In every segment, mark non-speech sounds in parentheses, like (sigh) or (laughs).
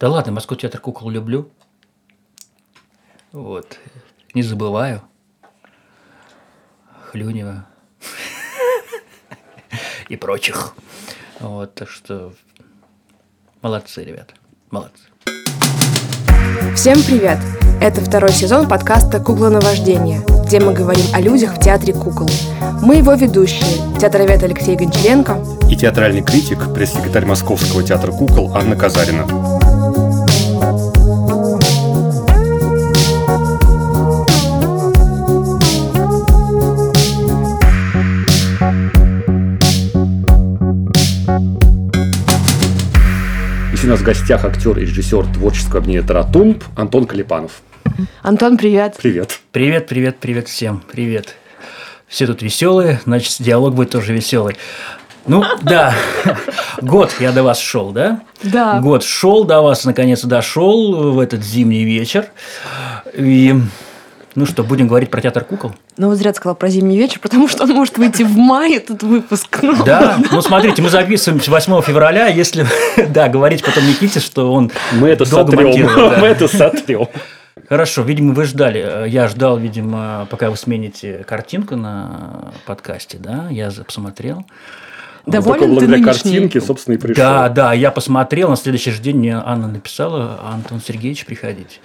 Да ладно, Москву театр кукол люблю. Вот. Не забываю. Хлюнева. (laughs) И прочих. Вот, так что молодцы, ребята. Молодцы. Всем привет! Это второй сезон подкаста «Кукла наваждения», где мы говорим о людях в театре кукол. Мы его ведущие, театровед Алексей Гончаренко и театральный критик, пресс-секретарь Московского театра кукол Анна Казарина. Гостях актер и режиссер творческого объединения Таратумб Антон Калипанов. Антон, привет. Привет. Привет, привет, привет всем. Привет. Все тут веселые, значит, диалог будет тоже веселый. Ну, да, (laughs) год я до вас шел, да? Да. Год шел до вас, наконец дошел в этот зимний вечер. И ну что, будем говорить про театр кукол? Ну, вот зря сказала про зимний вечер, потому что он может выйти в мае, этот выпуск. Ну. Да, ну смотрите, мы записываемся 8 февраля, если, (laughs) да, говорить потом Никите, что он Мы это сотрем, да. мы это сотрем. Хорошо, видимо, вы ждали. Я ждал, видимо, пока вы смените картинку на подкасте, да, я посмотрел. Доволен Только благодаря картинке, собственно, и пришел. Да, да, я посмотрел, на следующий же день мне Анна написала, Антон Сергеевич, приходите.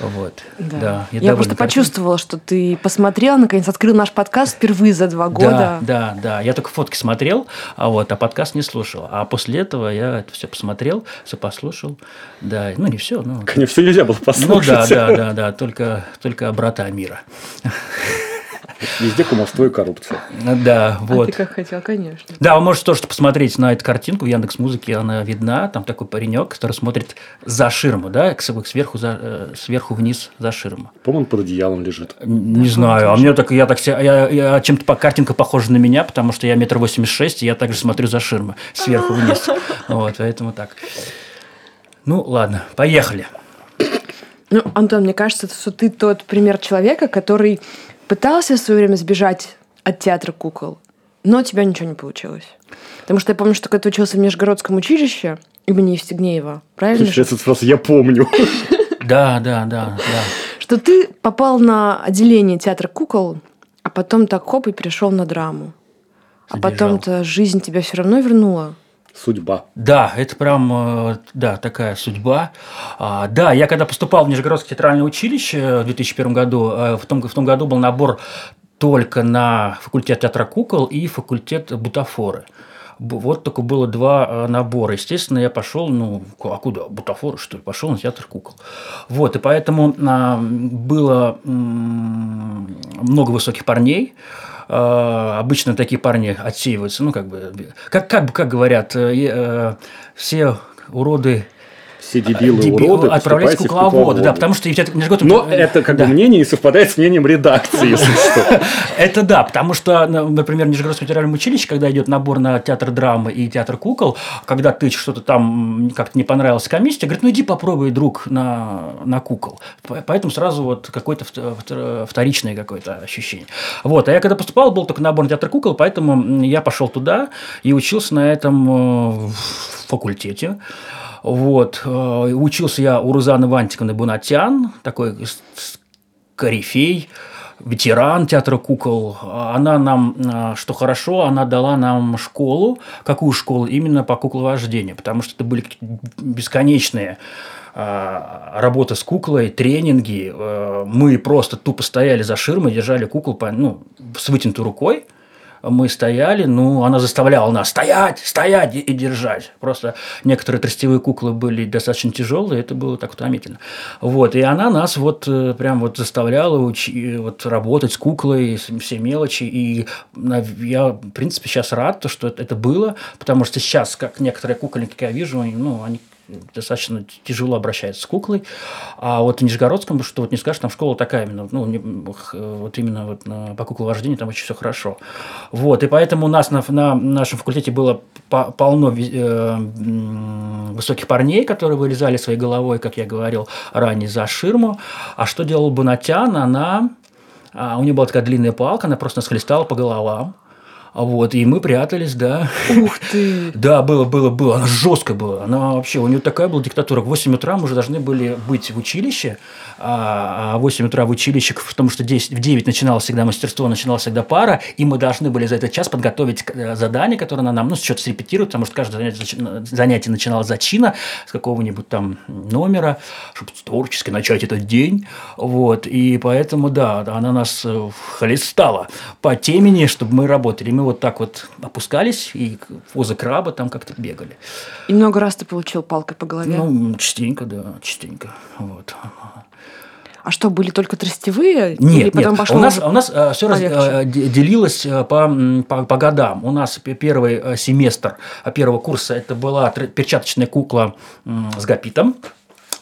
Вот, да. да я я просто картинкой. почувствовала, что ты посмотрел, наконец, открыл наш подкаст впервые за два года. Да, да, да. Я только фотки смотрел, а вот, а подкаст не слушал. А после этого я это все посмотрел, все послушал. Да, ну не все, ну. Конечно, все нельзя было послушать. Ну да, да, да, да, только, только брата мира. Везде кумовство и коррупция. Да, вот. А ты как хотел, конечно. Да, вы можете тоже посмотреть на эту картинку в Яндекс Музыке, она видна. Там такой паренек, который смотрит за ширму, да, сверху, за, э, сверху вниз за ширму. По-моему, он под одеялом лежит. Не знаю, а мне так, я так, я, я чем-то по картинка похожа на меня, потому что я метр восемьдесят шесть, и я также смотрю за ширму, сверху вниз. (laughs) Вот, поэтому так. Ну, ладно, поехали. Ну, Антон, мне кажется, что ты тот пример человека, который пытался в свое время сбежать от театра кукол, но у тебя ничего не получилось. Потому что я помню, что когда ты учился в Нижегородском училище имени Евстигнеева, правильно? Сейчас это просто я помню. (laughs) Да, да, да, да. Что ты попал на отделение театра кукол, а потом так хоп и перешел на драму. А потом-то жизнь тебя все равно вернула судьба. Да, это прям, э, да, такая судьба. А, да, я когда поступал в Нижегородское театральное училище в 2001 году, э, в том, в том году был набор только на факультет театра кукол и факультет бутафоры. Вот только было два э, набора. Естественно, я пошел, ну, а куда? Бутафоры, что ли? Пошел на театр кукол. Вот, и поэтому было много высоких парней, обычно такие парни отсеиваются, ну, как бы, как, как, как говорят, э, э, все уроды все дебилы, Деби... уроды, отправлять кукловоды, да, потому что Нижегород... Но это как да. бы мнение не совпадает с мнением редакции, если (laughs) что. Это да, потому что, например, Нижегородское федеральное училище, когда идет набор на театр драмы и театр кукол, когда ты что-то там как-то не понравилось комиссии, говорит, ну иди попробуй, друг, на, на кукол. Поэтому сразу вот какое-то вторичное какое-то ощущение. Вот, а я когда поступал, был только набор на театр кукол, поэтому я пошел туда и учился на этом э, факультете. Вот. Э, учился я у Рузаны Вантиковны Бунатян, такой корифей, ветеран театра кукол. Она нам, э, что хорошо, она дала нам школу. Какую школу? Именно по кукловождению, потому что это были бесконечные э, работа с куклой, тренинги. Мы просто тупо стояли за ширмой, держали куклу ну, с вытянутой рукой – мы стояли, ну, она заставляла нас стоять, стоять и, держать. Просто некоторые тростевые куклы были достаточно тяжелые, это было так утомительно. Вот, и она нас вот э, прям вот заставляла учи, вот работать с куклой, все мелочи, и я, в принципе, сейчас рад, что это было, потому что сейчас, как некоторые кукольники я вижу, ну, они достаточно тяжело обращается с куклой. А вот в Нижегородском, что вот не скажешь, там школа такая именно, ну, не, вот именно вот на, по кукловождению там очень все хорошо. Вот, и поэтому у нас на, на нашем факультете было полно э, высоких парней, которые вырезали своей головой, как я говорил ранее, за ширму. А что делал Бонатян? Она, а, у нее была такая длинная палка, она просто нас хлестала по головам Вот, и мы прятались, да. Ух ты! (laughs) Да, было, было, было. Она жестко была. Она вообще, у нее такая была диктатура. В 8 утра мы уже должны были быть в училище, а в 8 утра в училище, потому что 10, в 9 начиналось всегда мастерство, начиналась всегда пара, и мы должны были за этот час подготовить э, задание, которое она нам, ну, что-то срепетирует, потому что каждое занятие, занятие начиналось за чина, с какого-нибудь там номера, чтобы творчески начать этот день. Вот, и поэтому, да, она нас э, хлестала по темени, чтобы мы работали. Мы вот так вот опускались и возле краба там как-то бегали. И много раз ты получил палкой по голове? Ну, частенько, да, частенько. Вот. А что, были только тростевые? Нет, Или потом нет. пошло у нас, у нас э, все раз, э, де- делилось э, по, по, по годам. У нас первый семестр первого курса это была перчаточная кукла с гапитом.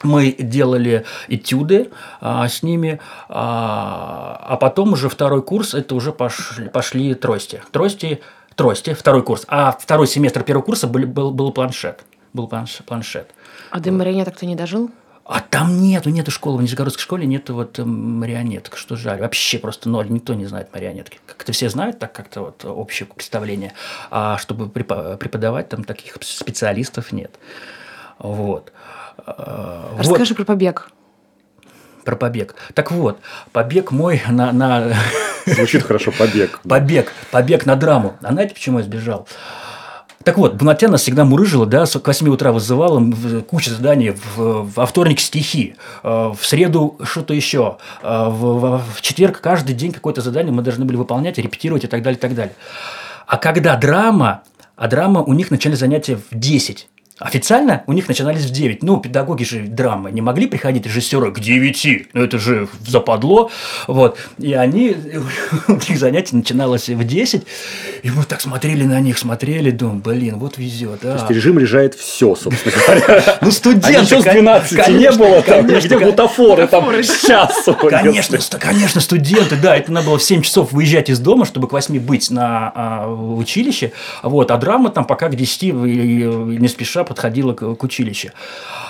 Мы делали этюды а, с ними, а, а потом уже второй курс это уже пошли, пошли трости. Трости, трости, второй курс. А второй семестр первого курса был, был, был планшет. Был планш- планшет. А до марионеток ты не дожил? А там нету, нету школы, в Нижегородской школе нету вот э, марионеток, что жаль. Вообще просто ноль, никто не знает марионетки. Как-то все знают, так как-то вот общее представление. А чтобы препо- преподавать, там таких специалистов нет. Вот. А, вот Расскажи про побег. про побег. Так вот, побег мой на, на Звучит хорошо, побег. (laughs) побег, побег на драму. А знаете, почему я сбежал? Так вот, Бунатян нас всегда мурыжила, да, к 8 утра вызывала, куча заданий, в, во вторник стихи, э, в среду что-то еще, э, в- в четверг каждый день какое-то задание мы должны были выполнять, репетировать и так далее, и так далее. А когда драма, а драма у них начали занятия в 10. Официально у них начинались в 9. Ну, педагоги же драмы не могли приходить, режиссеры, к 9. Ну, это же западло. Вот. И они, (laughs) у них занятие начиналось в 10. И мы так смотрели на них, смотрели, думаем, блин, вот везет. То есть режим решает все, собственно (laughs) говоря. Ну, А студенты, ничего с кон- 12 не конечно, было там, где бутафоры там сейчас. (laughs) Конечно, конечно, студенты, да, это надо было в 7 часов выезжать из дома, чтобы к 8 быть на а, училище, вот, а драма там пока к 10 и- и не спеша подходила к, к училищу.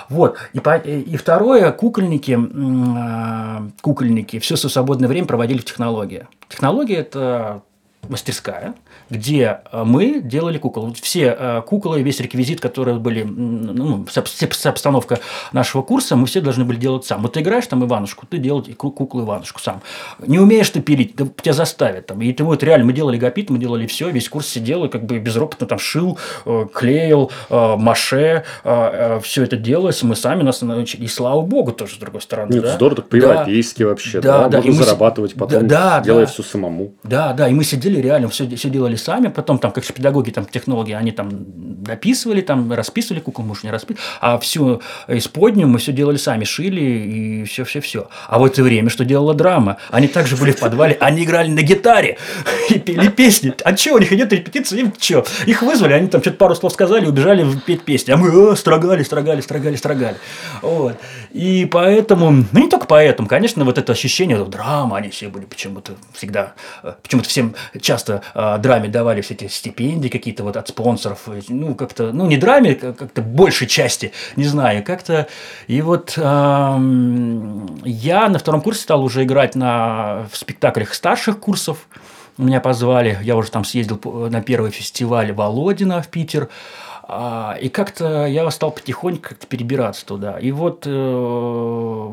Вот, и, по- и второе, кукольники, а, кукольники все свое свободное время проводили в технологии. Технология – это мастерская, где э, мы делали кукол. Все э, куклы, весь реквизит, которые были, ну, вся, вся обстановка нашего курса, мы все должны были делать сам. Вот ты играешь там Иванушку, ты ку- куклу Иванушку сам. Не умеешь ты пилить, да тебя заставят. Там. И ты вот реально, мы делали гапит, мы делали все, весь курс сидел и как бы безропотно там шил, э, клеил, маше, все это делалось, мы сами нас научили. И слава богу тоже, с другой стороны. Нет, да. здорово, так Да. по-европейски вообще. Да, Да, да, Можно зарабатывать потом, Да, да, делая да. все самому. Да, да, и мы сидели реально, все, все делали сами, потом там, как же педагоги, там, технологи, они там дописывали, там, расписывали куклу, мы уж не расписывали, а всю исподнюю мы все делали сами, шили и все-все-все. А в это время что делала драма? Они также были в подвале, они играли на гитаре (laughs) и пели песни. А что, у них идет репетиция, им что? Их вызвали, они там что-то пару слов сказали, убежали петь песни, а мы «А, строгали, строгали, строгали, строгали. Вот. И поэтому, ну не только поэтому, конечно, вот это ощущение, вот, драма, они все были почему-то всегда, э, почему-то всем часто э, драме давали все эти стипендии какие-то вот от спонсоров, э, ну как-то, ну не драме, как- как-то большей части, не знаю, как-то. И вот эм, я на втором курсе стал уже играть на, в спектаклях старших курсов, меня позвали, я уже там съездил на первый фестиваль Володина в Питер, а, и как-то я стал потихоньку как-то перебираться туда. И вот э,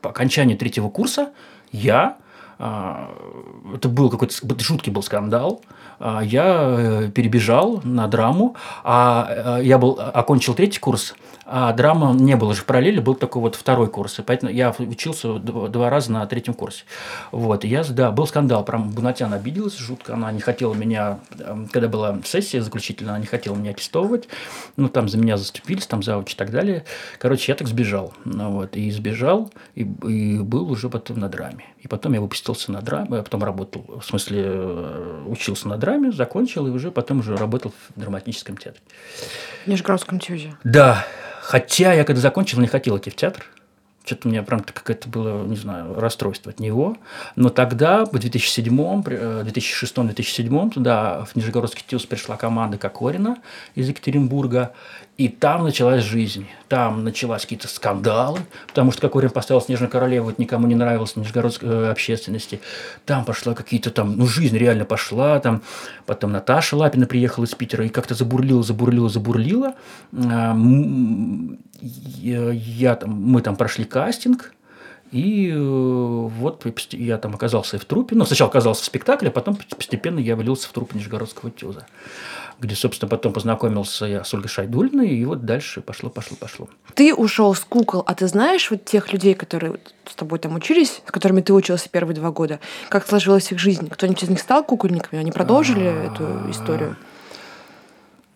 по окончании третьего курса я, а, это был какой-то жуткий был скандал, а, я э, перебежал на драму, а э, я был окончил третий курс, а драма не было же в параллели, был такой вот второй курс. И поэтому я учился два, два раза на третьем курсе. Вот, и я, да, был скандал. Прям Бунатян обиделась жутко. Она не хотела меня, когда была сессия заключительная, она не хотела меня аттестовывать. Ну, там за меня заступились, там завуч и так далее. Короче, я так сбежал. Ну, вот, и сбежал, и, и был уже потом на драме. И потом я выпустился на драме, а потом работал, в смысле, э, учился на драме, закончил, и уже потом уже работал в драматическом театре. В Нижегородском тюзе. Да, хотя я когда закончил, не хотел идти в театр. Что-то у меня прям какое-то было, не знаю, расстройство от него. Но тогда, в 2007, при- э, 2006-2007, туда в Нижегородский ТЮЗ пришла команда Кокорина из Екатеринбурга. И там началась жизнь. Там началась какие-то скандалы, потому что Кокорин поставил «Снежную королеву», это никому не нравилось, нижегородской э, общественности. Там пошла какие-то там, ну, жизнь реально пошла. Там, потом Наташа Лапина приехала из Питера и как-то забурлила, забурлила, забурлила. А, я, там, мы там прошли кастинг, и э, вот я там оказался и в трупе. Ну, сначала оказался в спектакле, а потом постепенно я влился в труппу Нижегородского тюза где, собственно, потом познакомился я с Ольгой Шайдульной, и вот дальше пошло, пошло, пошло. Ты ушел с кукол, а ты знаешь вот тех людей, которые с тобой там учились, с которыми ты учился первые два года, как сложилась их жизнь? Кто-нибудь из них стал кукольниками? Они продолжили эту историю?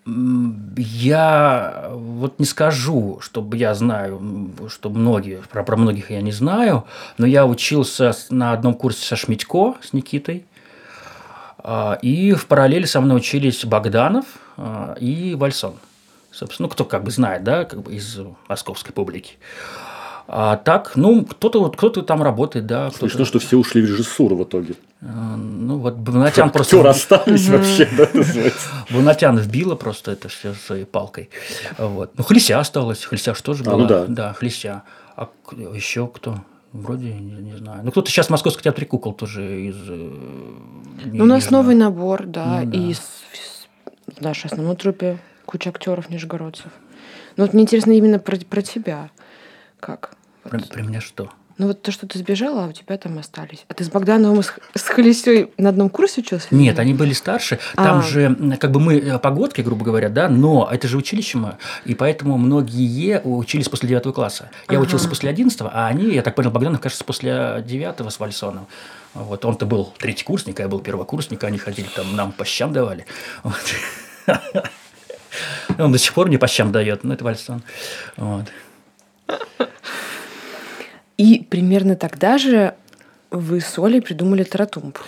Я вот не скажу, чтобы я знаю, что многие, про, про многих я не знаю, но я учился на одном курсе со Шмидько, с Никитой, а, и в параллели со мной учились Богданов а, и Вальсон. Собственно, ну, кто как бы знает, да, как бы из московской публики. А так, ну, кто-то вот кто-то там работает, да. Слышно, что все ушли в режиссуру в итоге. А, ну, вот Бунатян просто... Актеры остались вообще, да, Бунатян вбила просто это все своей палкой. Вот. Ну, Хлися осталась, Хлися что же была? ну да. Да, Хлися. А еще кто? Вроде не, не знаю. Ну, кто-то сейчас в Московский театр кукол тоже из... Э, ну, у нас новый набор, да, ну, да. и в нашей основной трупе куча актеров нижегородцев. Ну, вот мне интересно именно про, про тебя. Как? Про, вот. про меня что? Ну вот то, что ты сбежала, а у тебя там остались. А ты с Богдановым и с, с Холесей на одном курсе учился? Нет, они были старше. Там а. же, как бы мы э, погодки, грубо говоря, да, но это же училище мы, и поэтому многие учились после девятого класса. Я ага. учился после одиннадцатого, а они, я так понял, Богданов, кажется, после девятого с Вальсоном. Вот он-то был третий курсник, а я был первокурсник, они ходили там, нам по щам давали. Вот. (laughs) Он до сих пор мне по щам дает, но это Вальсон. Вот. И примерно тогда же вы с Олей придумали Таратумб.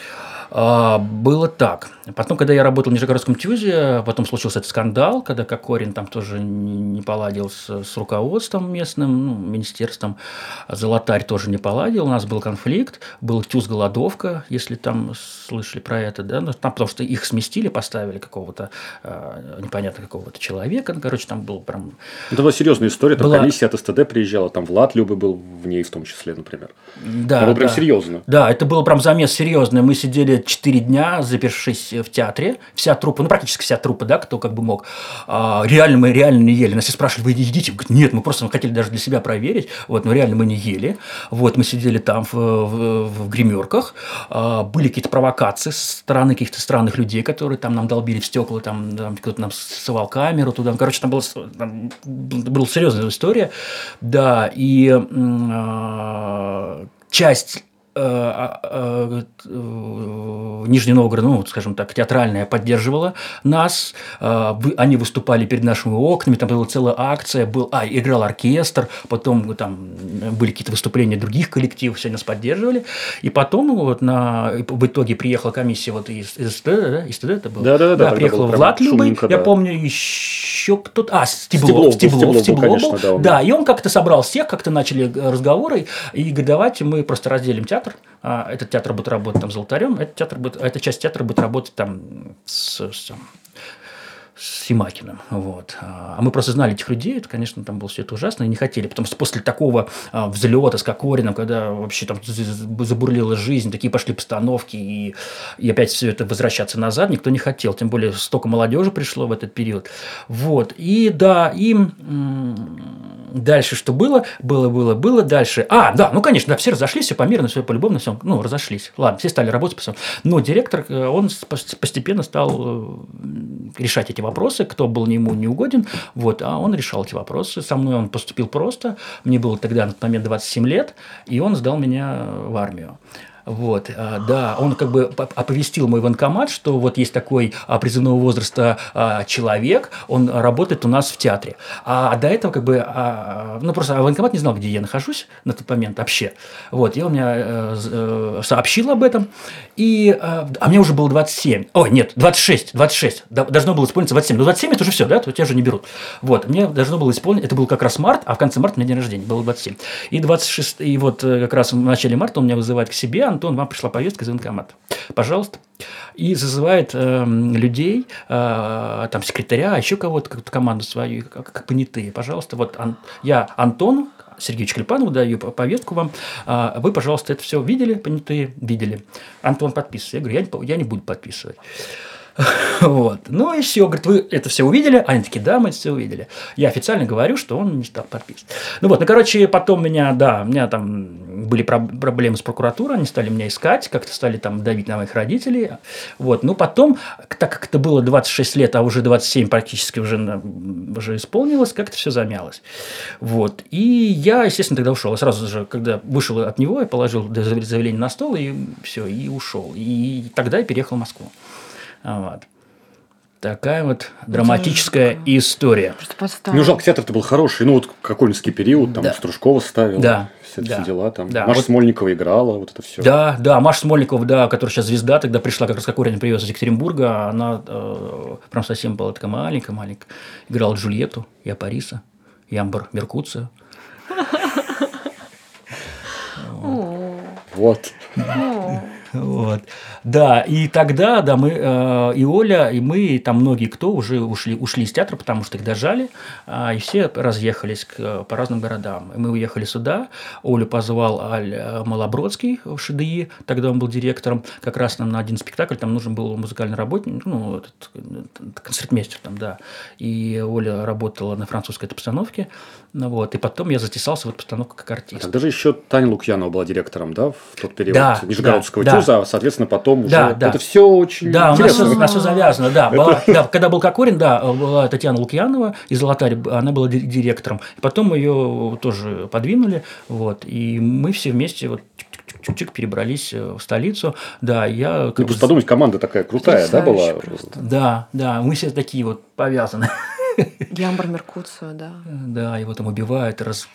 А, было так. Потом, когда я работал в Нижегородском ТЮЗе, потом случился этот скандал, когда Кокорин там тоже не поладил с, с руководством местным, ну, министерством. Золотарь тоже не поладил, у нас был конфликт, был ТЮЗ голодовка, если там слышали про это, да, ну, там, потому что их сместили, поставили какого-то э, непонятно какого-то человека, ну, короче, там был прям... Это была серьезная история, там была... комиссия от СТД приезжала, там Влад Любы был в ней в том числе, например. Да, это было да. прям серьезно. Да, это было прям замес серьезный, мы сидели четыре дня, запершись в театре, вся труппа, ну, практически вся труппа, да, кто как бы мог, а, реально мы реально не ели. Нас все спрашивали, вы едите? Нет, мы просто хотели даже для себя проверить, вот, но реально мы не ели. Вот, мы сидели там в, в, в гримерках, а, были какие-то провокации со стороны каких-то странных людей, которые там нам долбили в стекла, там, там кто-то нам ссывал камеру туда. Короче, там, было, там была серьезная история, да, и часть а, э, Нижний Новгород, ну, скажем так, театральная поддерживала нас. Э, они выступали перед нашими окнами, там была целая акция, был, а, играл оркестр, потом там были какие-то выступления других коллективов, все нас поддерживали. И потом вот на, в итоге приехала комиссия вот из, из СТД, да? Из СТД это было? Да, да, да. да приехал Влад Любый, я помню, еще кто-то, а, Стеблов, Стеблов, Стеблов, Стеблов, был, конечно, да, да, и он как-то собрал всех, как-то начали разговоры, и говорит, давайте мы просто разделим театр, театр, а этот театр будет работать там золотарем, этот театр будет, эта часть театра будет работать там с, с, с Симакиным. Вот. А мы просто знали этих людей, это, конечно, там было все это ужасно, и не хотели, потому что после такого а, взлета с Кокорином, когда вообще там забурлила жизнь, такие пошли постановки, и, и опять все это возвращаться назад, никто не хотел, тем более столько молодежи пришло в этот период. Вот. И да, им Дальше что было? Было, было, было. Дальше. А, да, ну, конечно, да, все разошлись, все помирно, все полюбовно, все, ну, разошлись. Ладно, все стали работать. По Но директор, э, он постепенно стал э, решать эти вопросы, кто был ему не угоден, вот, а он решал эти вопросы. Со мной он поступил просто. Мне было тогда на тот момент 27 лет, и он сдал меня в армию. Вот, а, да, он как бы оповестил мой военкомат, что вот есть такой а, призывного возраста а, человек, он работает у нас в театре. А до этого как бы, ну просто военкомат не знал, где я нахожусь на тот момент вообще. Вот, мне э, э, сообщил об этом, и, а мне уже было 27, ой, нет, 26, 26, должно было исполниться 27, но 27 это уже все, да, то тебя уже не берут. Вот, мне должно было исполнить, это был как раз март, а в конце марта у меня день рождения, было 27. И 26, и вот э, как раз в начале марта он меня вызывает к себе, Антон, вам пришла повестка из военкомата. Пожалуйста. И зазывает э, людей, э, там, секретаря, а еще кого-то, как команду свою, как, как понятые. Пожалуйста, вот ан, я Антону, Сергеевич Клепанову даю повестку вам. А, вы, пожалуйста, это все видели, понятые? Видели. Антон подписывает. Я говорю, я не, я не буду подписывать. (laughs) Вот. Ну и все. Говорит, вы это все увидели? Они такие, да, мы все увидели. Я официально говорю, что он не стал подписывать. Ну вот, ну, короче, потом меня, да, у меня там были проблемы с прокуратурой, они стали меня искать, как-то стали там давить на моих родителей. Вот. Ну, потом, так как это было 26 лет, а уже 27 практически уже, уже исполнилось, как-то все замялось. Вот. И я, естественно, тогда ушел. сразу же, когда вышел от него, я положил заявление на стол, и все, и ушел. И тогда я переехал в Москву. Вот. Такая вот драматическая Жалко. история. Ну, жалко, театр-то был хороший. Ну, вот Кокольнский период, там да. Стружкова ставила. Да. Все, да. все дела там. Да. Маша вот... Смольникова играла, вот это все. Да, да, Маша Смольникова, да, которая сейчас звезда, тогда пришла, как раз Кокорин привез из Екатеринбурга, она э, прям совсем была такая маленькая-маленькая. Играла Джульетту, я Париса, Ямбар Меркуцию. (laughs) Вот. Вот. Да, и тогда, да, мы, э, и Оля, и мы, и там многие кто уже ушли, ушли из театра, потому что их дожали, э, и все разъехались к, по разным городам. И мы уехали сюда, Олю позвал Аль э, Малобродский в ШДИ, тогда он был директором, как раз нам на один спектакль, там нужен был музыкальный работник, ну, этот, этот концертмейстер там, да. И Оля работала на французской постановке, ну, вот, и потом я затесался в эту постановку как артист. А тогда же еще Таня Лукьянова была директором, да, в тот период да, Нижегородского да, ТЮЗа, да. соответственно, потом уже... Да, да. Это все очень Да, интересно. у нас, у нас все завязано, да. Была, да. Когда был Кокорин, да, была Татьяна Лукьянова из Золотарь, она была директором. И потом ее тоже подвинули, вот, и мы все вместе вот чуть-чуть перебрались э, в столицу. Да, я... Ну, просто подумать, команда такая крутая, да, была? Просто. Да, да, мы все такие вот повязаны. (laughs) Ямбар Меркуцио, да. Да, его там убивают, раз,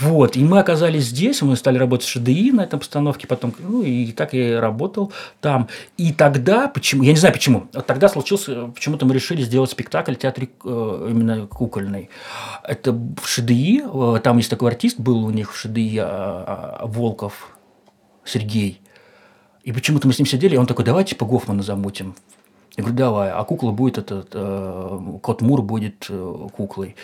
вот, и мы оказались здесь, мы стали работать в ШДИ на этом постановке, потом, ну, и так я работал там. И тогда, почему, я не знаю почему, тогда случился, почему-то мы решили сделать спектакль в театре э, именно кукольный. Это в ШДИ, э, там есть такой артист, был у них в ШДИ э, Волков Сергей. И почему-то мы с ним сидели, и он такой, давайте типа Гофмана замутим я говорю, давай, а кукла будет этот, э, Кот Мур будет э, куклой.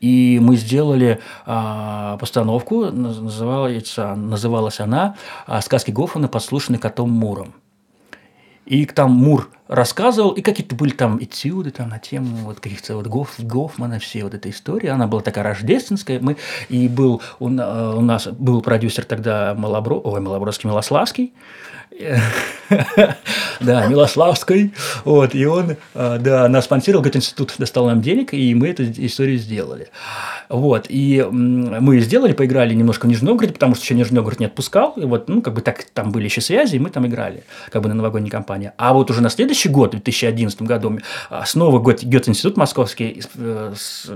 И мы сделали э, постановку, называется, называлась она «Сказки Гофмана, подслушанные котом Муром». И там Мур рассказывал, и какие-то были там этюды там, на тему вот каких-то вот Гоф, Гофмана, все вот эта история. Она была такая рождественская. Мы, и был у, у нас был продюсер тогда Малобро, ой, Малобродский Милославский, (laughs) да, Милославской. Вот, и он, а, да, нас спонсировал, говорит, институт достал нам денег, и мы эту историю сделали. Вот, и мы сделали, поиграли немножко в Нижний Новгород, потому что еще Нижний Новгород не отпускал, и вот, ну, как бы так, там были еще связи, и мы там играли, как бы на новогодней кампании. А вот уже на следующий год, в 2011 году, а, снова Гёте-институт московский э, с,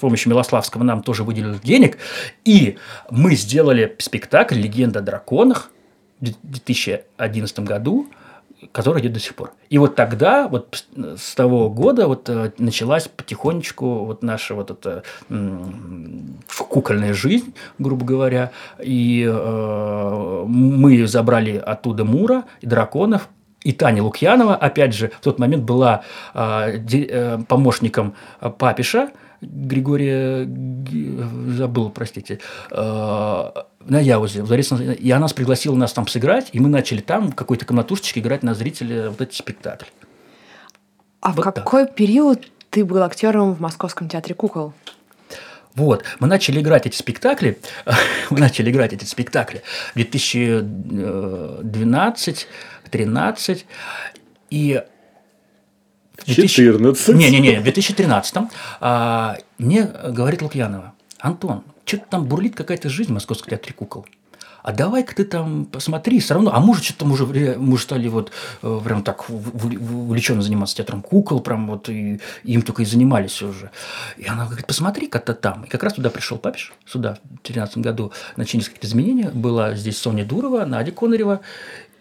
помощью Милославского нам тоже выделил денег, и мы сделали спектакль «Легенда о драконах», в 2011 году, который идет до сих пор. И вот тогда, вот с того года вот э, началась потихонечку вот наша вот эта кукольная жизнь, грубо говоря, и э, мы забрали оттуда Мура и драконов, и Таня Лукьянова, опять же, в тот момент была э, э, помощником Папиша, Григория, забыл, простите, э, на Яузе, в Дворец, и она нас пригласила нас там сыграть, и мы начали там в какой-то комнатушечке играть на зрителя вот эти спектакли. А вот в какой так. период ты был актером в Московском театре кукол? Вот, мы начали играть эти спектакли, (laughs) мы начали играть эти спектакли в 2012 13 и 14. Не-не-не, в 2013 а, мне говорит Лукьянова, Антон, что-то там бурлит какая-то жизнь в Московском театре кукол. А давай-ка ты там посмотри, все равно, а может, что-то там уже, мы уже стали вот э, прям так увлеченно заниматься театром кукол, прям вот, и, и им только и занимались уже. И она говорит, посмотри как-то там. И как раз туда пришел Папиш, сюда, в 2013 году, начались какие-то изменения. Была здесь Соня Дурова, Надя Конарева.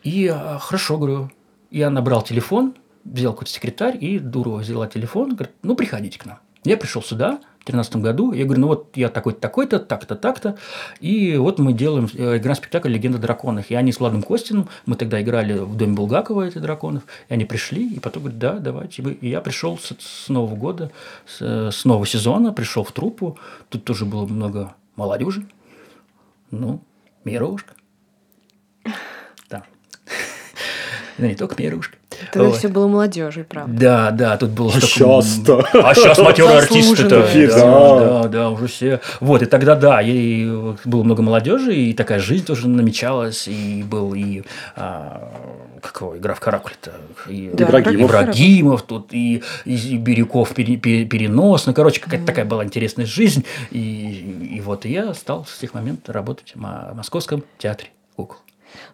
И а, хорошо, говорю, я набрал телефон, взял какой-то секретарь, и Дурова взяла телефон, говорит, ну, приходите к нам. Я пришел сюда, 2013 году. Я говорю, ну вот я такой-то, такой-то, так-то, так-то. И вот мы делаем, э, играем спектакль «Легенда драконов». И они с Владом Костиным, мы тогда играли в доме Булгакова, эти драконов, и они пришли, и потом говорят, да, давайте. вы». И я пришел с, с Нового года, с, э, с нового сезона, пришел в труппу. Тут тоже было много молодежи. Ну, Мирошка. Да. Да не только Мирошка. Тогда Вот. все было молодежью, правда. Да, да, тут было А щас-то. А сейчас матерые артисты-то. Да, да, да, уже все. Вот, и тогда, да, и было много молодежи, и такая жизнь тоже намечалась, и был и а, какого, игра в каракуле-то. И, Да, Ибрагимов. Ибрагимов тут, и, и, и Бирюков пере- пере- перенос. Ну, короче, какая-то такая была интересная жизнь. И, и вот я стал с тех моментов работать в Мо- Московском театре кукол.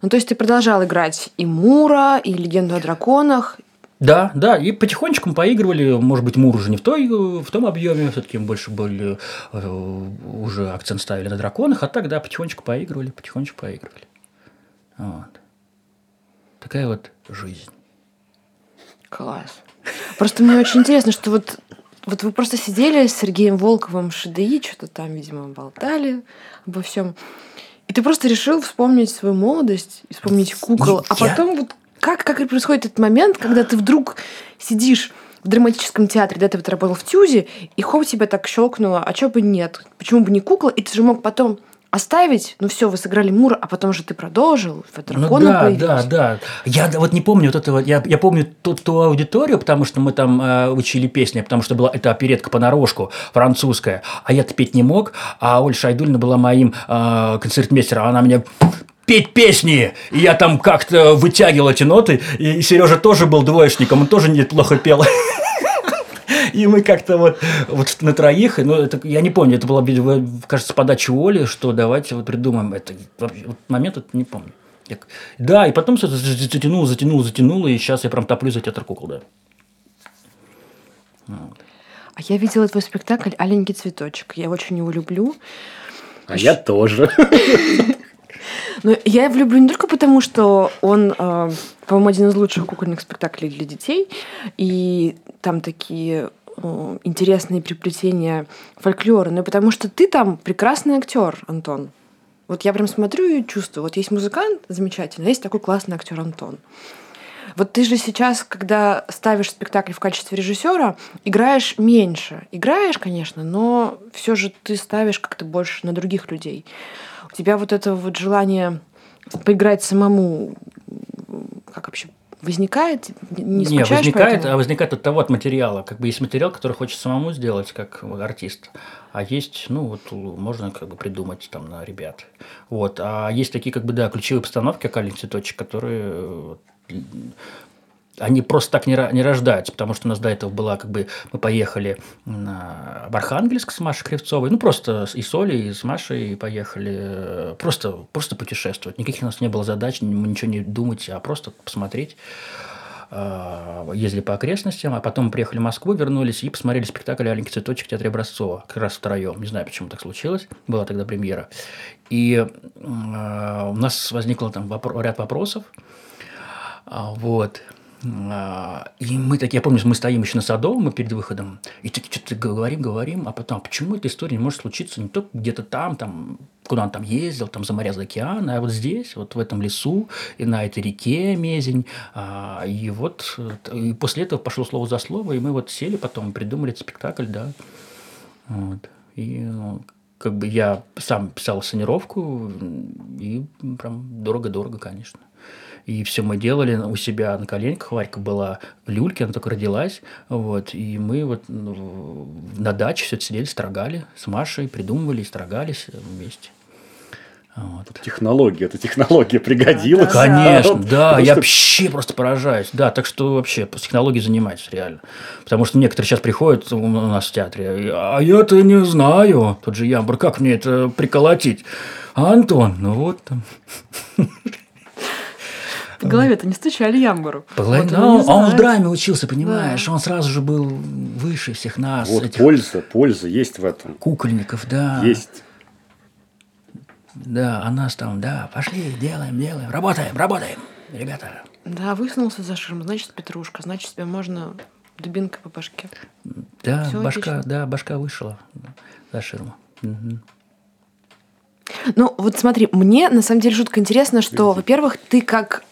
Ну, то есть ты продолжал играть и Мура, и Легенду о драконах. Да, да, и потихонечку мы поигрывали, может быть, Мур уже не в, той, в том объеме, все-таки больше были, э, уже акцент ставили на драконах, а так, да, потихонечку поигрывали, потихонечку поигрывали. Вот. Такая вот жизнь. Класс. Просто мне очень интересно, что вот, вот вы просто сидели с Сергеем Волковым в ШДИ, что-то там, видимо, болтали обо всем. И ты просто решил вспомнить свою молодость, вспомнить кукол. А Я- потом вот как, как происходит этот момент, когда ты вдруг сидишь в драматическом театре, этого ты работал в ТЮЗе, и хоп, тебя так щелкнуло, а чё бы нет? Почему бы не кукла? И ты же мог потом оставить, ну все, вы сыграли Мура, а потом же ты продолжил, в Ну дракона да, появились. да, да. Я вот не помню вот этого. Я, я помню ту, ту аудиторию, потому что мы там э, учили песни, потому что была это оперетка понарошку французская, а я-то петь не мог, а Оля Шайдульна была моим э, концертмейстером, она меня петь песни. И я там как-то вытягивал эти ноты. И, Сережа тоже был двоечником, он тоже неплохо пел. (laughs) И мы как-то вот, вот на троих, ну, это, я не помню, это была, кажется, подача Оли, что давайте вот придумаем это. Вот момент это не помню. Я- Да, и потом все это затянуло, затянуло, затянуло, и сейчас я прям топлю за театр кукол, да. А я видела твой спектакль «Аленький цветочек». Я очень его люблю. А я тоже. Но я его люблю не только потому, что он, э, по-моему, один из лучших кукольных спектаклей для детей. И там такие интересные приплетения фольклора, но и потому что ты там прекрасный актер, Антон. Вот я прям смотрю и чувствую. Вот есть музыкант замечательный, а есть такой классный актер Антон. Вот ты же сейчас, когда ставишь спектакль в качестве режиссера, играешь меньше. Играешь, конечно, но все же ты ставишь как-то больше на других людей. У тебя вот это вот желание поиграть самому, как вообще возникает? Не Не, возникает, этому? а возникает от того, от материала. Как бы есть материал, который хочет самому сделать, как артист. А есть, ну, вот можно как бы придумать там на ребят. Вот. А есть такие, как бы, да, ключевые постановки, как «Аленький цветочек», которые э, они просто так не, не рождаются, потому что у нас до этого была, как бы, мы поехали на, в Архангельск с Машей Кривцовой, ну, просто и с Олей, и с Машей поехали, э, просто, просто путешествовать. Никаких у нас не было задач, мы ничего не думать, а просто посмотреть. А, Ездили по окрестностям, а потом приехали в Москву, вернулись и посмотрели спектакль «Аленький цветочек» в театре Образцова, как раз втроем. Не знаю, почему так случилось, была тогда премьера. И э, у нас возникло там ряд вопросов, а, Вот. А, И мы такие, я помню, мы стоим еще на Садовом, мы перед выходом, и такие что-то говорим, говорим, а потом, а почему эта история не может случиться не только где-то там, там, куда он там ездил, там за моря, за океан, а вот здесь, вот в этом лесу, и на этой реке Мезень. А, И вот и после этого пошло слово за слово, и мы вот сели потом, придумали спектакль, да. Вот. И ну, как бы я сам писал сценировку, и прям дорого-дорого, конечно. И все мы делали у себя на коленках. Варька была в люльке, она только родилась. Вот. И мы вот ну, на даче все это сидели, строгали с Машей, придумывали, и строгались вместе. Вот. Технология, эта технология пригодилась. Да, Конечно, да, просто я вообще просто поражаюсь. Да, так что вообще по технологии занимаюсь реально. Потому что некоторые сейчас приходят у нас в театре, а я-то не знаю. Тот же Ямбур, как мне это приколотить? А Антон, ну вот там. По голове-то не стучали ямбуру. Половина- Вот Ну, он а он в драме учился, понимаешь? Он сразу же был выше всех нас. Вот этих польза, польза есть в этом. кукольников, да. Есть. Да, а нас там, да, пошли, делаем, делаем, работаем, работаем, ребята. Да, высунулся за ширму, значит, петрушка, значит, тебя можно дубинкой по башке. Да, Всё башка, отлично. да, башка вышла за ширму. Мгм. Ну, вот смотри, мне на самом деле жутко интересно, что, во-первых, ты как,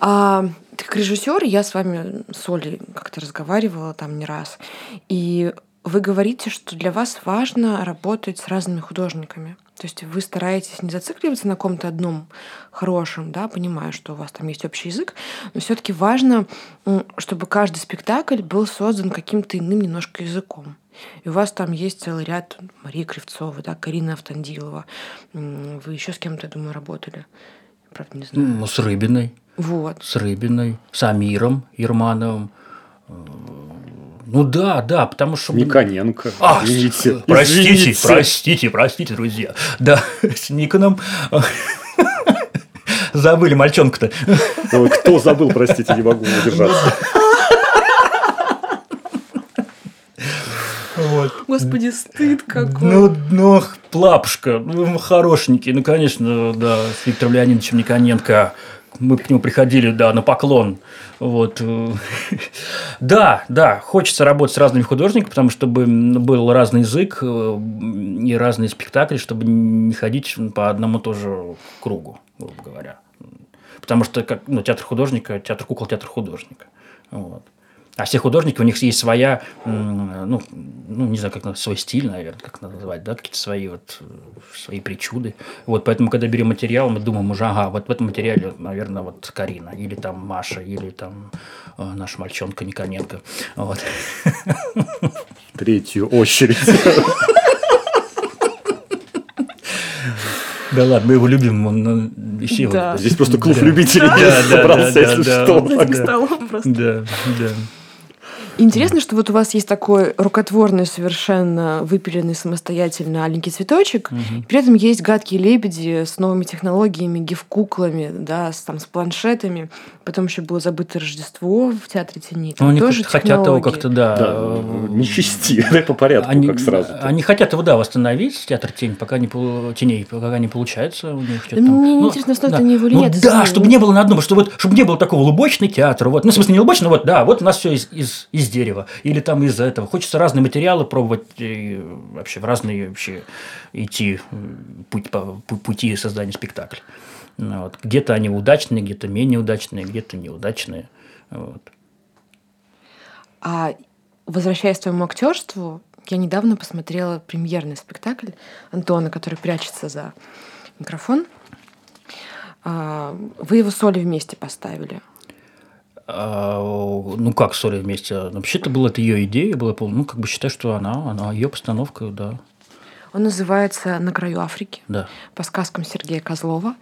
а, ты как режиссер, я с вами с Олей как-то разговаривала там не раз, и вы говорите, что для вас важно работать с разными художниками. То есть вы стараетесь не зацикливаться на каком-то одном хорошем, да, понимая, что у вас там есть общий язык, но все-таки важно, чтобы каждый спектакль был создан каким-то иным немножко языком. И у вас там есть целый ряд Марии Кривцова, да, Карина Автандилова. Вы еще с кем-то, я думаю, работали. Правда, не знаю. Ну, с Рыбиной. Вот. с Рыбиной, с Амиром Ермановым. Э, Ну да, да, потому что... Никоненко. А, извините. простите, извините. простите, простите, друзья. Да, с Никоном забыли мальчонку-то. Ой, Кто забыл, простите, не могу удержаться. Вот. Господи, стыд какой. Ну, ну, лапушка, ну, хорошенький, ну, конечно, да, с Виктором Леонидовичем Никоненко. Мы к нему приходили, да, на поклон. Вот. (laughs) Да, да, хочется работать с разными художниками, потому что чтобы был разный язык э, и разные спектакли, чтобы не ходить по одному тоже кругу, грубо говоря. Потому что как, ну, театр художника, театр кукол, театр художника. Вот. А все художники, у них есть своя, ну, ну не знаю, как свой стиль, наверное, как надо назвать, да, какие-то свои вот свои причуды. Вот, поэтому, когда берем материал, мы думаем уже, ага, вот в этом материале, наверное, вот Карина, или там Маша, или там э, наш мальчонка Никоненко. Вот. В третью очередь. Да ладно, мы его любим, он все его Да. Здесь просто клуб Да. любителей Да, да, собрался, да, если да, что. да. Да, да. Интересно, что вот у вас есть такой рукотворный, совершенно выпиленный самостоятельно аленький цветочек, и при этом есть гадкие лебеди с новыми технологиями, гиф-куклами, да, с, там, с планшетами. Потом еще было забыто Рождество в Театре тени. Ну, Там они тоже хотят его как-то, да, Да, э, не чисти, (laughs) дай по порядку, они, как сразу. Они хотят его, да, восстановить, театр тень, пока не полу- теней, пока не получается у них что-то Да там. мне Ну, интересно, стоит да. они его или Ну нет, да, чтобы не было на одном, чтобы, вот, чтобы не было такого лубочный театр, вот, ну, в смысле, не лубочный, вот, да, вот у нас все из, из, из дерева, или там из этого. Хочется разные материалы пробовать, и вообще в разные вообще идти путь, по, пу- пути создания спектакля. Ну, вот. Где-то они удачные, где-то менее удачные, где-то неудачные. Вот. А возвращаясь к твоему актерству, я недавно посмотрела премьерный спектакль Антона, который прячется за микрофон. А, Вы его с Олей вместе поставили. А, ну как ссоры вместе? Вообще-то была это ее идея, пол- ну как бы считаю, что она, она ее постановка, да, Он называется «На краю Африки» да. по сказкам Сергея Козлова.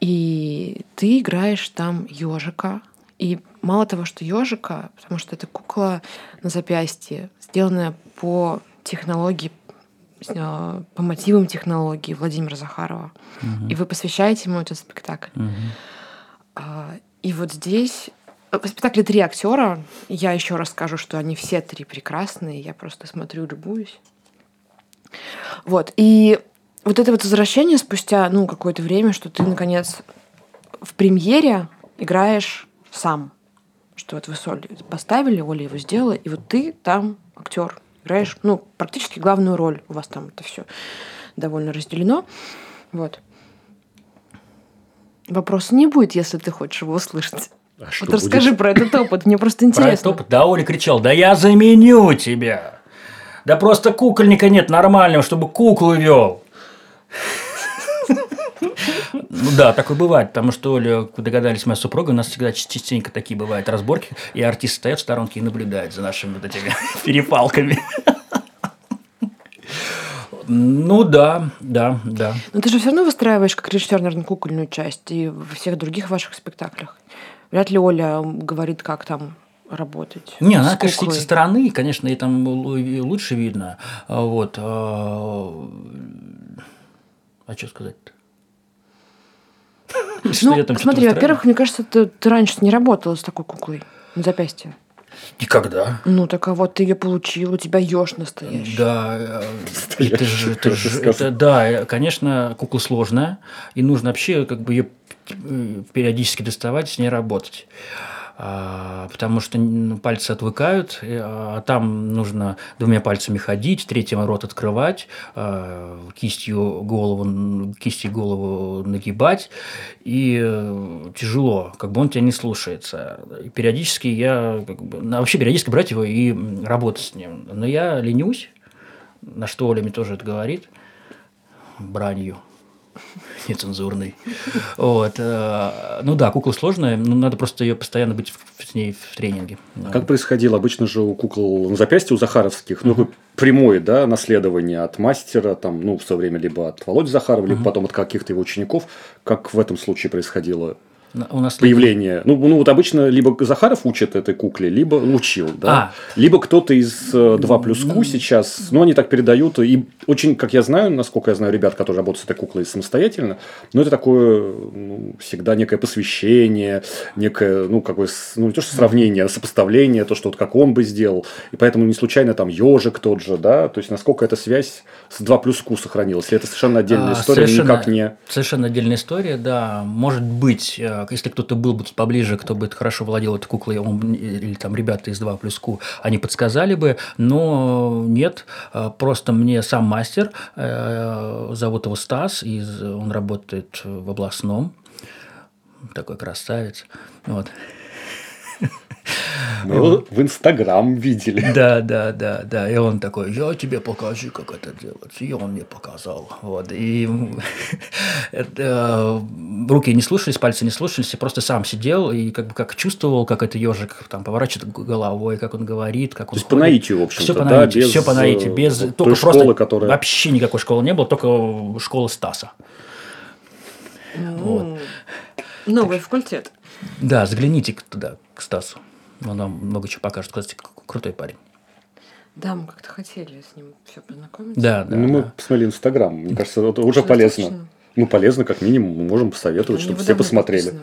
И ты играешь там ежика. И мало того, что ежика, потому что это кукла на запястье, сделанная по технологии, э, по мотивам технологии Владимира Захарова. И вы посвящаете ему этот спектакль. А, И вот здесь э, в спектакле три актера. Я еще раз скажу, что они все три прекрасные. Я просто смотрю, любуюсь. Вот. И вот это вот возвращение спустя ну, какое-то время, что ты, наконец, в премьере играешь сам. Что вот вы с Олей поставили, Оля его сделала, и вот ты там актер. Играешь, ну, практически главную роль. У вас там это все довольно разделено. Вот. Вопроса не будет, если ты хочешь его услышать. А что вот расскажи будет? про этот опыт, мне просто Про этот интересно. опыт, да, Оля кричал, да я заменю тебя. Да просто кукольника нет нормального, чтобы куклу вел. Ну да, такое бывает, потому что, Оля, вы догадались, моя супруга, у нас всегда ча- частенько такие бывают разборки, и артист стоят в сторонке и наблюдает за нашими вот этими (laughs) перепалками. Ну да, да, да. Но ты же все равно выстраиваешь как режиссер, наверное, кукольную часть и во всех других ваших спектаклях. Вряд ли Оля говорит, как там работать. Не, она, конечно, сидит со стороны, конечно, ей там лучше видно. А Вот. А что сказать-то? (laughs) Что Ну, смотри, во-первых, мне кажется, ты, ты раньше не работала с такой куклой на запястье. Никогда. Ну, так а вот ты ее получил, у тебя еж настоящий. Да, э, это же, это Настоящий, же- это- да, э, конечно, кукла сложная, и нужно вообще как бы ее периодически доставать, с ней работать. А, потому что ну, пальцы отвыкают, а там нужно двумя пальцами ходить, третьим рот открывать, а, кистью голову, кистью голову нагибать, и э, тяжело, как бы он тебя не слушается. И периодически я, как бы, ну, вообще периодически брать его и работать с ним. Но я ленюсь, на что Оля мне тоже это говорит, бранью (laughs) нецензурный. Вот. Э, ну да, кукла сложная, но надо просто ее постоянно быть с ней в тренинге. А как происходило? Обычно же у кукол на запястье у Захаровских, ну, прямое, да, наследование от мастера, там, ну, в свое время либо от Володи Захарова, либо потом от каких-то его учеников. Как в этом случае происходило? У нас появление. Ну, ну, вот обычно либо Захаров учит этой кукле, либо учил, да. А. Либо кто-то из 2 э, плюс Q сейчас, ну, они так передают. И очень, как я знаю, насколько я знаю ребят, которые работают с этой куклой самостоятельно, но это такое ну, всегда некое посвящение, некое, ну, какое, ну, не то, что сравнение, а сопоставление, то, что вот как он бы сделал. И поэтому не случайно там ежик тот же, да, то есть насколько эта связь с 2 плюс Q сохранилась. Это совершенно отдельная а, история, совершенно, никак не... Совершенно отдельная история, да. Может быть, э, если кто-то был бы поближе, кто бы хорошо владел этой куклой, он, или там ребята из 2 плюс Q, они подсказали бы, но нет, э, просто мне сам мастер, э, зовут его Стас, и он работает в областном, такой красавец, вот. Мы его в Инстаграм видели. Да, да, да, да. И он такой, я тебе покажу, как это делать. И он мне показал. Вот. И (laughs) это, руки не слушались, пальцы не слушались. Я просто сам сидел и как бы как чувствовал, как это ежик там поворачивает головой, как он говорит, как он То есть, ходит. по наитию, в общем-то, все по наитию, да, без, все по наитию, без вот только школы, просто которая... вообще никакой школы не было, только школа Стаса. Ну, вот. Новый факультет. Да, загляните туда, к Стасу. Он нам много чего покажет. Кстати, крутой парень. Да, мы как-то хотели с ним все познакомиться. Да, да. Ну, да. мы посмотрели Инстаграм. Мне кажется, это уже полезно. Ну, полезно, как минимум, мы можем посоветовать, чтобы все посмотрели.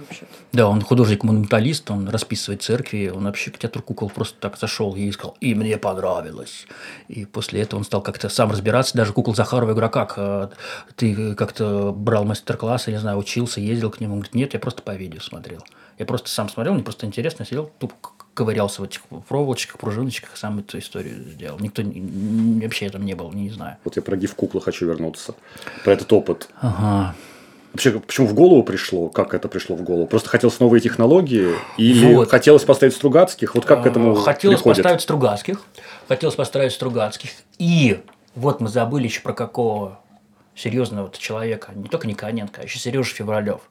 Да, он художник-монументалист, он расписывает церкви, он вообще к театру кукол просто так зашел и сказал, и мне понравилось. И после этого он стал как-то сам разбираться, даже кукол Захарова, я говорю, а как, э, ты как-то брал мастер-класс, я не знаю, учился, ездил к нему? Он говорит, нет, я просто по видео смотрел. Я просто сам смотрел, мне просто интересно, сидел, тупо ковырялся в этих проволочках, пружиночках, сам эту историю сделал. Никто вообще там не был, не знаю. Вот я про гиф куклы хочу вернуться. Про этот опыт. Ага. Вообще, почему в голову пришло? Как это пришло в голову? Просто хотелось новые технологии? Или вот. хотелось поставить Стругацких? Вот как к этому Хотелось приходит? поставить Стругацких. Хотелось поставить Стругацких. И вот мы забыли еще про какого серьезного человека, не только Никоненко, а еще Сережа Февралев.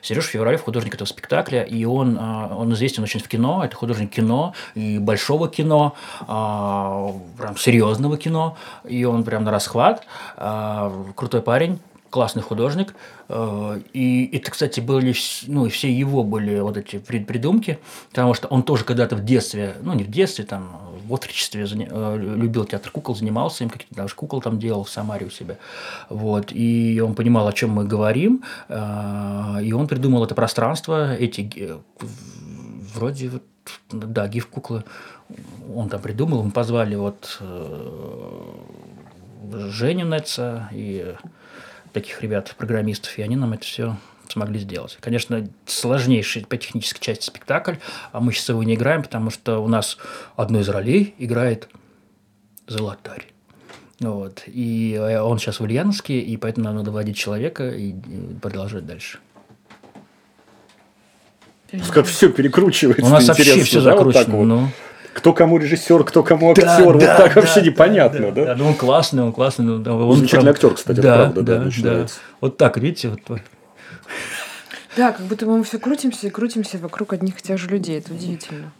Сережа Февралев художник этого спектакля, и он, а, он известен очень в кино, это художник кино, и большого кино, а, прям серьезного кино, и он прям на расхват, а, крутой парень, классный художник. И это, кстати, были, ну, и все его были вот эти придумки, потому что он тоже когда-то в детстве, ну, не в детстве, там, в отрочестве э, любил театр кукол, занимался им, какие-то даже кукол там делал в Самаре у себя. Вот. И он понимал, о чем мы говорим, э, и он придумал это пространство, эти вроде вот, да, гиф-куклы он там придумал, мы позвали вот э, Женю Нетца и таких ребят, программистов, и они нам это все смогли сделать. Конечно, сложнейший по технической части спектакль, а мы сейчас его не играем, потому что у нас одной из ролей играет золотарь. Вот. И э, он сейчас в Ульяновске, и поэтому нам надо водить человека и продолжать дальше. Как все перекручивается. У нас вообще все да, закручено. Вот ну. Кто кому режиссер, кто кому актер. Да, вот да, так да, вообще непонятно, да? да? да? Ну, он классный, он классный. Ну, он замечательный актер, кстати, да, правда, да, да, да. Вот так, видите, вот да, как будто мы все крутимся и крутимся вокруг одних и тех же людей. Это удивительно.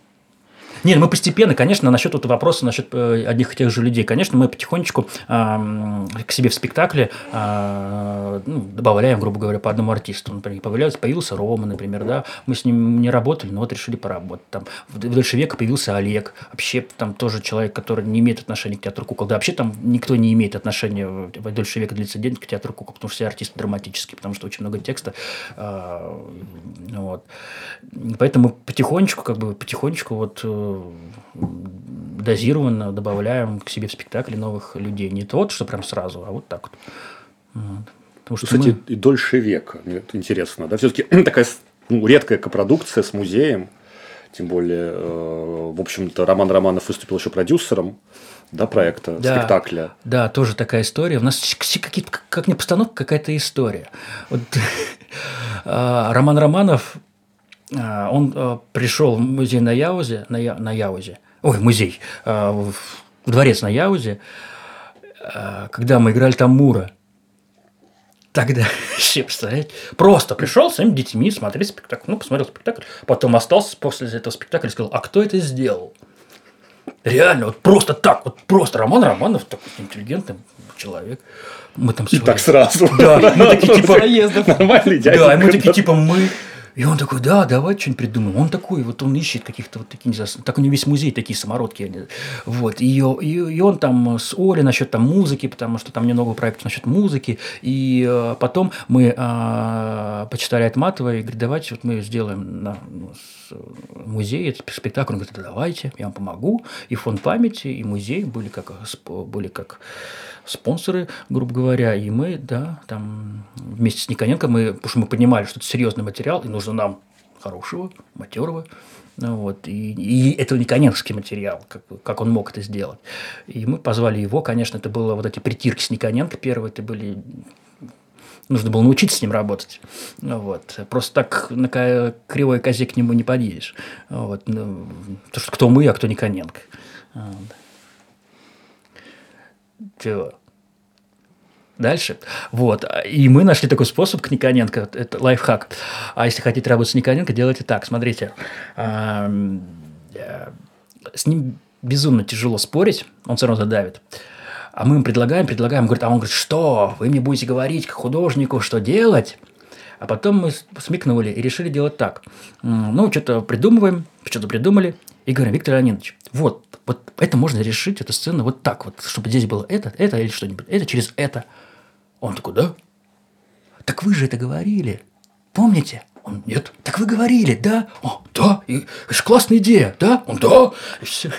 Нет, мы постепенно, конечно, насчет этого вопроса, насчет э, одних и тех же людей, конечно, мы потихонечку э, к себе в спектакле э, ну, добавляем, грубо говоря, по одному артисту. Например, появился, появился Рома, например, да, мы с ним не работали, но вот решили поработать. Там, в, в «Дольше века» появился Олег, вообще там тоже человек, который не имеет отношения к театру кукол. Да, вообще там никто не имеет отношения в «Дольше века» длится день к театру кукол, потому что все артисты драматические, потому что очень много текста. Э, вот. Поэтому потихонечку, как бы, потихонечку вот э, дозированно добавляем к себе в спектакле новых людей. Не то, что прям сразу, а вот так вот. вот. Потому что Кстати, мы... и дольше века. Мне это интересно. Да? Все-таки (clears throat) такая ну, редкая копродукция с музеем. Тем более, э, в общем-то, Роман Романов выступил еще продюсером да, проекта, Да. спектакля. Да, тоже такая история. У нас все какие-то, как не постановка, какая-то история. Вот, а, (laughs) Роман Романов, он а, пришел в музей на Яузе, на, Я- на Яузе, ой, музей, а, в дворец на Яузе, а, когда мы играли там Мура. Тогда, (laughs) вообще, представляете, просто пришел с своими детьми смотреть спектакль. Ну, посмотрел спектакль, потом остался после этого спектакля и сказал, а кто это сделал? Реально, вот просто так, вот просто Роман Романов, такой интеллигентный человек. Мы там И с так сразу. Да, мы такие типа... Нормальный дядя. Да, и мы такие (laughs) типа мы... И он такой, да, давай что-нибудь придумаем. Он такой, вот он ищет каких-то вот такие, не знаю, так у него весь музей такие самородки. Вот, и, и, и он там с Олей насчет там музыки, потому что там немного проектов насчет музыки. И э, потом мы э, почитали Айтматова и говорит, давайте вот мы сделаем на, музей, этот спектакль. Он говорит, «Да давайте, я вам помогу. И фонд памяти, и музей были как, были как спонсоры, грубо говоря, и мы, да, там вместе с Никоненко, мы, потому что мы понимали, что это серьезный материал, и нужно нам хорошего, матерого, ну, вот, и, и это Никоненковский материал, как, как он мог это сделать. И мы позвали его, конечно, это было вот эти притирки с Никоненко первые, это были нужно было научиться с ним работать. Ну, Вот. Просто так на кривой козе к нему не подъедешь. Вот. Ну, потому что кто мы, а кто Никоненко. Вот. Чего? Дальше. Вот. И мы нашли такой способ к Никоненко. Это лайфхак. А если хотите работать с Никоненко, делайте так. Смотрите. Э, С ним безумно тяжело спорить. Он все равно задавит. А мы им предлагаем, предлагаем. Говорит, а он говорит, что? Вы мне будете говорить, как художнику, что делать? А потом мы смекнули и решили делать так. Ну, что-то придумываем, что-то придумали. И говорим, Виктор Леонидович, вот, вот это можно решить, эту сцену вот так вот, чтобы здесь было это, это или что-нибудь, это через это. Он такой, да? Так вы же это говорили. Помните? Он, нет. Так вы говорили, да? О, да. И, это же классная идея, да? Он, да. И все.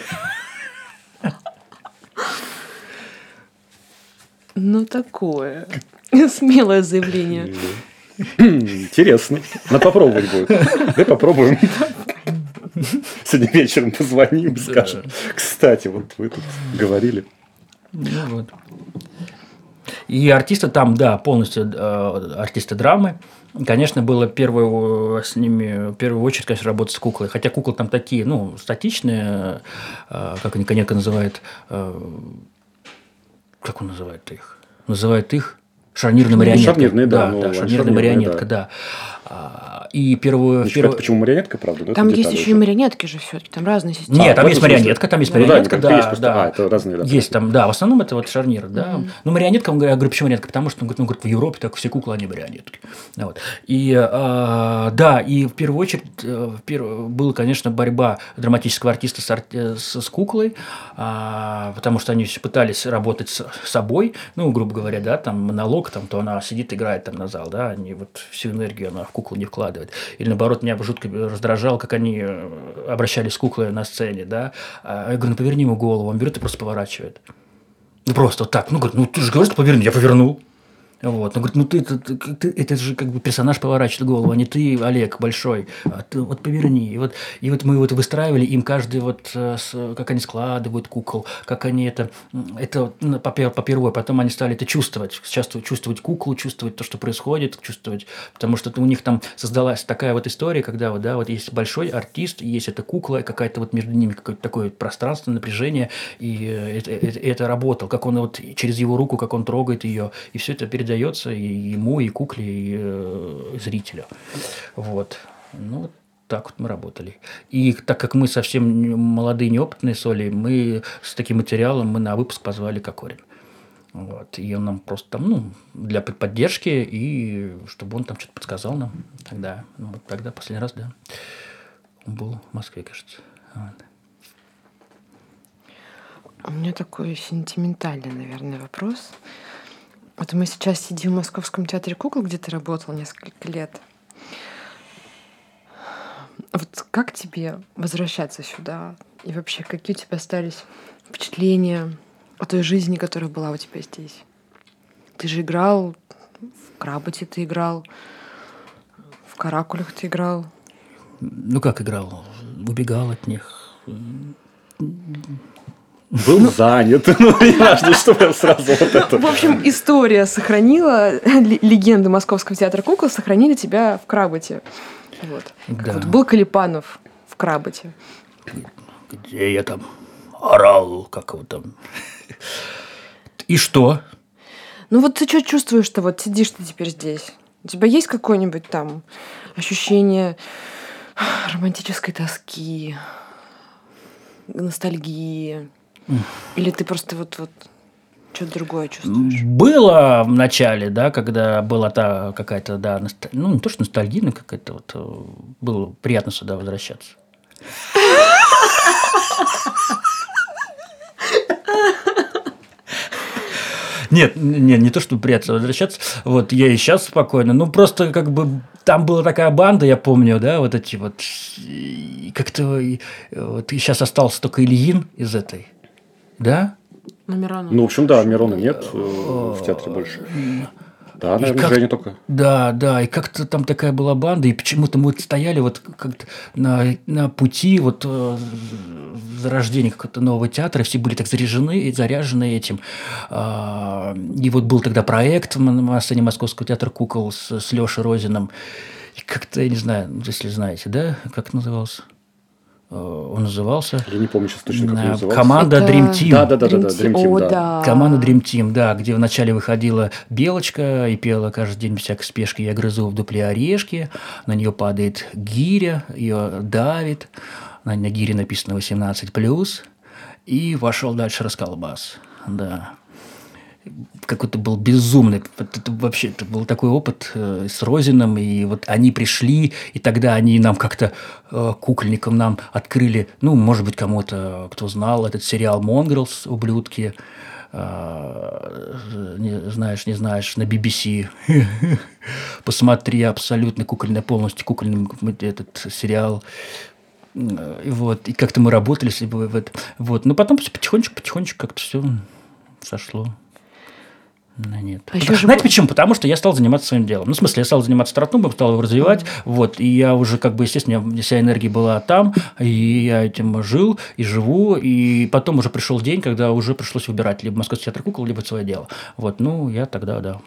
Ну, такое. Смелое заявление. Интересно. Надо попробовать будет. Давай попробуем. (laughs) Сегодня вечером позвоним скажем. Кстати, вот вы тут говорили. Ну вот. И артисты там, да, полностью э, артисты драмы. Конечно, было первую с ними, в первую очередь, конечно, работать с куклой. Хотя куклы там такие, ну, статичные, э, как они Коненко называют, э, как он называет их? Называет их шарнирной марионеткой. Шарнирные, да, да, ну, да, шарнирная марионетка, да. А, И первую... Ну, первую- Почему марионетка, правда? но Там есть еще и марионетки же все-таки, там разные системы. Нет, А, там есть марионетка, там есть Ну да, марионетка, да, как есть просто. да. А, это разные, да, Есть там, да, в основном это вот шарнир, да. Ну, марионетка, он говорит, я говорю, почему марионетка? Потому что, он говорит, ну, говорит, в Европе так все куклы, они марионетки. Вот. И, а, да, и в первую очередь э, в перв- была, конечно, борьба драматического артиста с, ар- э, с, с куклой, а, потому что они все пытались работать с собой, ну, грубо говоря, да, там монолог, там, то она сидит, играет там на зал, да, они вот всю энергию она в куклу не вкладывает. Или наоборот, меня жутко раздражало, как они э, обращались с куклой на сцене, да. А Я говорю, ну поверни ему голову, он берет и просто поворачивает. Ну просто вот так. Ну, говорит, ну ты же говоришь, что поверни, я повернул. Вот. Он говорит, ну ты, ты, ты- это же как бы персонаж поворачивает голову, а не ты, Олег, большой. А ты вот поверни. И вот, и вот мы вот выстраивали им каждый вот, э, как они складывают кукол, как они это, это ну, по, пер- по первой, потом они стали это чувствовать, чувствовать, чувствовать куклу, чувствовать то, что происходит, чувствовать, потому что у них там создалась такая вот история, когда вот, да, вот есть большой артист, есть эта кукла, какая-то вот между ними какое-то такое пространство, напряжение, и э, это, это, это работало, как он вот через его руку, как он трогает ее, и все это передается и ему, и кукле, и э, зрителю. Вот. Ну, так вот мы работали. И так как мы совсем молодые, неопытные с Олей, мы с таким материалом мы на выпуск позвали Кокорин. Вот. И он нам просто там, ну, для под- поддержки, и чтобы он там что-то подсказал нам тогда. Ну, вот тогда последний раз, да. Он был в Москве, кажется. Вот. У меня такой сентиментальный, наверное, вопрос. Вот мы сейчас сидим в Московском театре кукол, где ты работал несколько лет. Вот как тебе возвращаться сюда? И вообще, какие у тебя остались впечатления о той жизни, которая была у тебя здесь? Ты же играл, в Крабате ты играл, в Каракулях ты играл. Ну, как играл? убегал от них. Был занят. (laughs) Ну, не важно, что прям сразу вот это. В общем, история сохранила, легенды Московского театра кукол сохранили тебя в Крабате. Вот. Да. вот был Калипанов в Крабате. Где я там орал, как его там. И что? Ну вот ты что чувствуешь, что вот сидишь ты теперь здесь? У тебя есть какое-нибудь там ощущение романтической тоски, ностальгии? Или ты просто вот, вот что-то другое чувствуешь? Было в начале, да, когда была та какая-то, да, носталь- ну, не то, что ностальгийная какая-то, вот, э, было приятно сюда возвращаться. Нет, нет, не то, что приятно возвращаться. Вот я и сейчас спокойно. Ну, просто как бы там была такая банда, я помню, да, вот эти вот. Как-то и, вот и сейчас остался только Ильин из этой. Да? На Миронова. Ну, в общем, да, Мирона нет э, в театре больше. Да, наверное, как- Женя только. Да, да, и как-то там такая была банда, и почему-то мы вот стояли вот как-то на, на пути вот э, зарождения какого-то нового театра, все были так заряжены и заряжены этим. А, И вот был тогда проект на сцене Московского театра кукол с, с Лешей Розиным. И как-то, я не знаю, если знаете, да, как назывался? Э, Он назывался Я не помню сейчас точно, как э, он назывался. «Команда Это- Dream Team». Да, да, да, да, да, Dream Dream Team, О, да. да. Команда Dream Team, да, где вначале выходила Белочка и пела каждый день без всякой спешки «Я грызу в дупле орешки», на нее падает гиря, ее давит, на, на гире написано 18+, и вошел дальше расколбас, да. Какой-то был безумный, это вообще это был такой опыт э, с Розином, и вот они пришли, и тогда они нам как-то э, кукольникам нам открыли, ну, может быть, кому-то, кто знал, этот сериал «Mongrels», «Ублюдки», э, не знаешь, не знаешь, на BBC. (laughs) Посмотри, абсолютно кукольный, полностью кукольный этот сериал. Э, И вот, и как-то мы работали с ним. Вот, но потом потихонечку, потихонечку как-то все сошло. Ну, нет. А еще же Знаете был- почему? Потому что я стал заниматься своим делом. Ну, в смысле, я стал заниматься тротнубом, стал его развивать. Вот, и я уже, как бы, естественно, у меня вся энергия была там, и я этим жил и живу. И потом уже пришел день, когда уже пришлось выбирать либо Московский театр кукол, либо свое дело. Вот, ну, я тогда, да.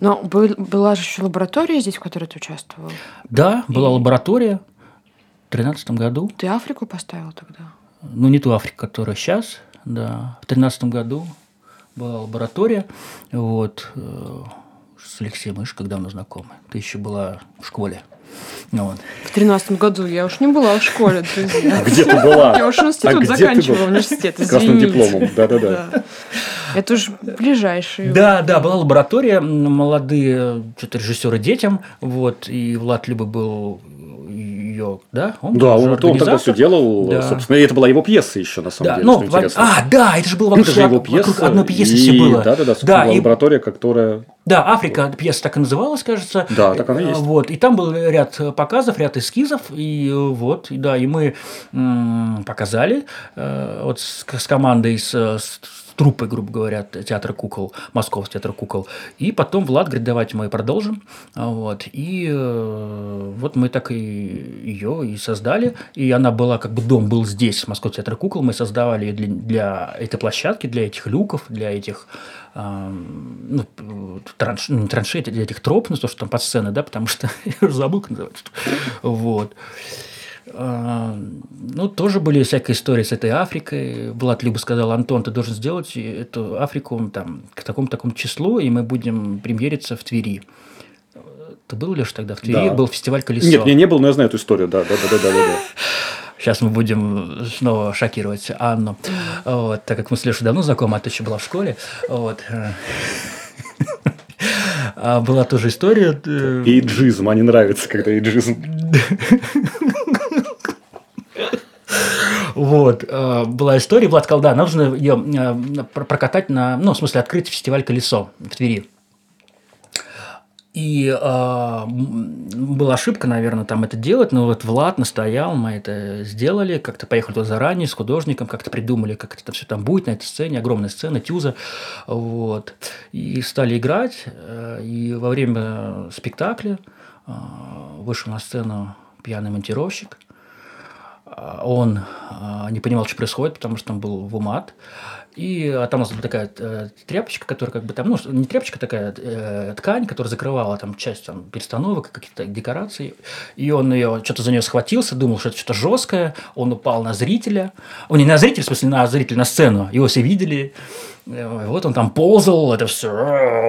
Но был- была же еще лаборатория здесь, в которой ты участвовал. Да, была лаборатория в 2013 году. Ты Африку поставил тогда? ну, не ту Африку, которая сейчас, да. В тринадцатом году была лаборатория, вот, э, с Алексеем Иш, когда мы знакомы. Ты еще была в школе. Ну, вот. В тринадцатом году я уж не была в школе, друзья. Где ты была? Я уж институт А заканчивала, университет, С красным извините. дипломом. Да-да-да. Да. Это уж ближайшие. Да, да, была лаборатория, молодые что-то режиссеры детям, вот, и Влад Люба был ее, да? Он Да, он, он тогда все делал, Да. собственно, и это была его пьеса еще, на самом Да, деле, ну, что интересно. а, да, это же было вокруг, это же его вокруг пьеса. одной пьесы и- все было. Да-да-да, да, собственно, была и лаборатория, которая... Да, Африка, пьеса так и называлась, кажется. Да, так она и Э, есть. Вот, и там был ряд показов, ряд эскизов, и э, вот, и да, и мы показали э, вот с, с командой, с, с труппой, грубо говоря, театра кукол, Московский театр кукол. И потом Влад говорит, давайте мы продолжим. А, Вот, и э, вот мы так и ее и создали. И она была, как бы дом был здесь, Московский театр кукол. Мы создавали ее для, для этой площадки, для этих люков, для этих ам, ну, транш, ну, не траншей, для этих троп, ну, то, что там под сценой, да, потому что (laughs) я уже забыл, как называется. Вот. А, Ну, тоже были всякие истории с этой Африкой. Влад Люба сказал, Антон, ты должен сделать эту Африку там, к такому-такому числу, и мы будем премьериться в Твери. Ты был, Леш, тогда в Твери? Да. Был фестиваль «Колесо». Нет, я не был, но я знаю эту историю, да, да, да, да, да, да. Сейчас мы будем снова шокировать Анну, вот, так как мы с Лешей давно знакомы, а ты еще была в школе. Вот. А Была тоже история. э, Эйджизм, а не нравится, когда эйджизм. (laughs) Вот. э, Была история, Влад сказал, да, нужно ее э, про- прокатать на, ну, в смысле, открыть фестиваль «Колесо» в Твери. И э, была ошибка, наверное, там это делать, но вот Влад настоял, мы это сделали, как-то поехали туда заранее с художником, как-то придумали, как это все там будет на этой сцене, огромная сцена, тюза, вот. И стали играть, э, и во время спектакля вышел на сцену пьяный монтировщик, он а, не понимал, что происходит, потому что там был в умат. И а там у нас была такая э, тряпочка, которая как бы там, ну, не тряпочка, такая э, ткань, которая закрывала там часть там, перестановок, каких-то декораций. И он ее, что-то за нее схватился, думал, что это что-то жесткое. Он упал на зрителя. Он не на зрителя, в смысле, на зрителя, на сцену. Его все видели. Вот он там ползал, это все,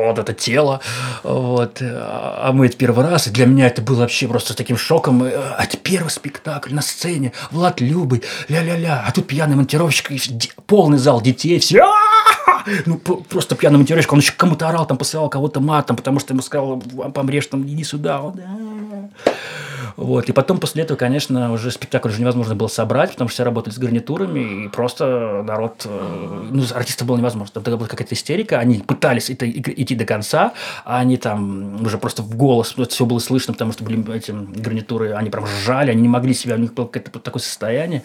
вот это тело. Вот. А мы это первый раз, и для меня это было вообще просто таким шоком. А это первый спектакль на сцене, Влад Любый, ля-ля-ля. А тут пьяный монтировщик, полный зал детей, все ну, просто пьяный монтировщик, он еще кому-то орал, там посылал кого-то матом, потому что ему сказал, помрешь, там, иди сюда. Он, вот. И потом после этого, конечно, уже спектакль уже невозможно было собрать, потому что все работали с гарнитурами, и просто народ, э, ну, артистов было невозможно. Тогда была какая-то истерика, они пытались это, идти до конца, а они там уже просто в голос, это все было слышно, потому что были эти гарнитуры, они прям жали, они не могли себя, у них было какое-то такое состояние.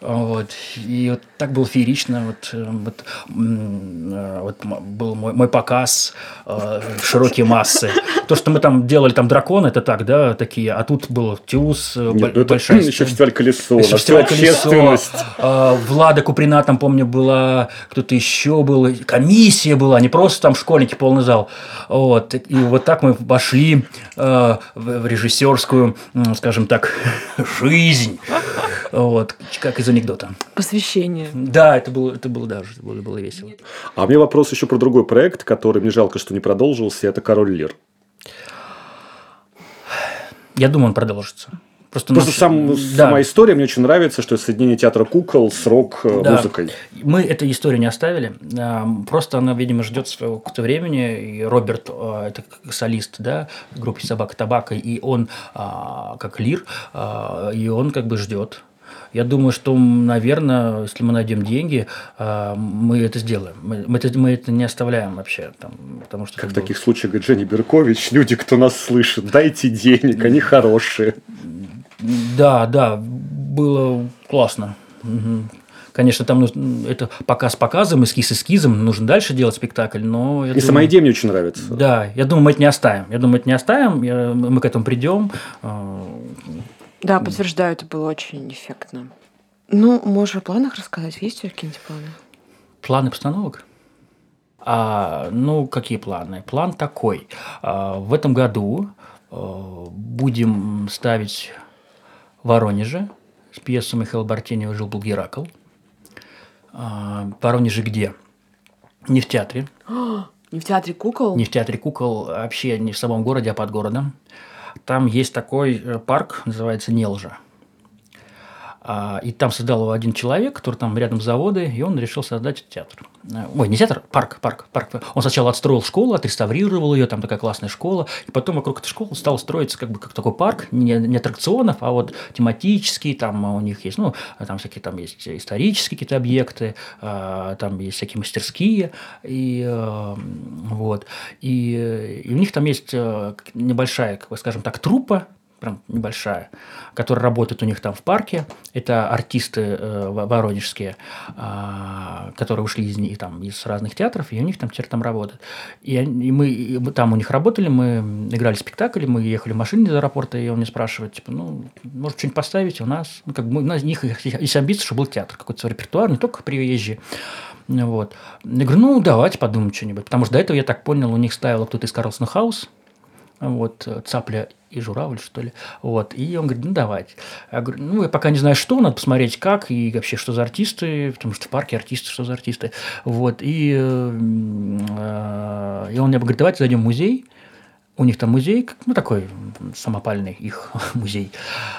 Вот. И вот так было феерично. Вот, э, вот, э, вот был мой, мой показ э, широкие массы. То, что мы там делали, там драконы, это так, да, такие. А тут был Нет, большая... Это еще фестиваль «Колесо». Еще фестиваль «Колесо». Э, Влада Куприна там, помню, была, кто-то еще был. Комиссия была, не просто там школьники, полный зал. Вот. И вот так мы вошли э, в режиссерскую, скажем так, (laughs) жизнь. Вот, как из анекдота. Посвящение. Да, это было, это было даже, это было, было весело. А у меня вопрос еще про другой проект, который мне жалко, что не продолжился, это «Король Лир». Я думаю, он продолжится. Просто, Просто сам, да. сама история мне очень нравится, что соединение театра кукол с рок-музыкой. Да. Мы эту историю не оставили. Просто она, видимо, ждет своего какого-то времени. И Роберт, а, это солист да, группы «Собака табака», и он а, как лир, а, и он как бы ждет я думаю, что, наверное, если мы найдем деньги, а, мы это сделаем. Мы, мы, это, мы это не оставляем вообще. Там, потому что как в таких случаях говорит Женя Беркович, люди, кто нас слышит, дайте денег, они хорошие. Да, да, было классно. Угу. Конечно, там ну, это показ показом, эскиз эскизом, нужно дальше делать спектакль, но... И думаю, сама идея мне очень нравится. Да, я думаю, мы это не оставим. Я думаю, это не оставим, я, мы к этому придем. Да, подтверждаю, это было очень эффектно. Ну, можешь о планах рассказать? Есть у тебя какие-нибудь планы? Планы постановок? А, ну, какие планы? План такой. А, в этом году а, будем ставить в Воронеже с пьесу Михаила Бартенева «Жил-был Геракл». А, в Воронеже где? Не в театре. (gasps) Не в театре кукол? Не в театре кукол, вообще не в самом городе, а под городом. Там есть такой э, парк, называется Нелжа. А, и там создал его один человек, который там рядом заводы, и он решил создать театр. Э, ой, не театр, парк, парк, парк. Он сначала отстроил школу, отреставрировал ее, там такая классная школа, и потом вокруг этой школы стал строиться как бы как такой парк, не, не аттракционов, а вот тематический, там у них есть, ну, там всякие, там есть исторические какие-то объекты, а, там есть всякие мастерские, и э, вот, и, и у них там есть небольшая, как бы, скажем так, труппа, прям небольшая, которая работает у них там в парке. Это артисты э, воронежские, э, которые ушли из, них, там, из разных театров, и у них там теперь там работают. И, и мы и там у них работали, мы играли спектакль, мы ехали в машине из аэропорта, и он мне спрашивает, типа, ну, может, что-нибудь поставить у нас? Ну, как бы, у нас у них есть амбиция, чтобы был театр, какой-то свой репертуар, не только приезжие. Вот. Я говорю, ну, давайте подумаем что-нибудь. Потому что до этого, я так понял, у них ставил кто-то из Карлсона Хаус, вот, цапля и журавль, что ли. Вот. И он говорит, ну, давайте. Я говорю, ну, я пока не знаю, что, надо посмотреть, как, и вообще, что за артисты, потому что в парке артисты, что за артисты. Вот. И, э, и он мне говорит, давайте зайдем в музей, у них там музей, ну, такой самопальный их (laughs) музей.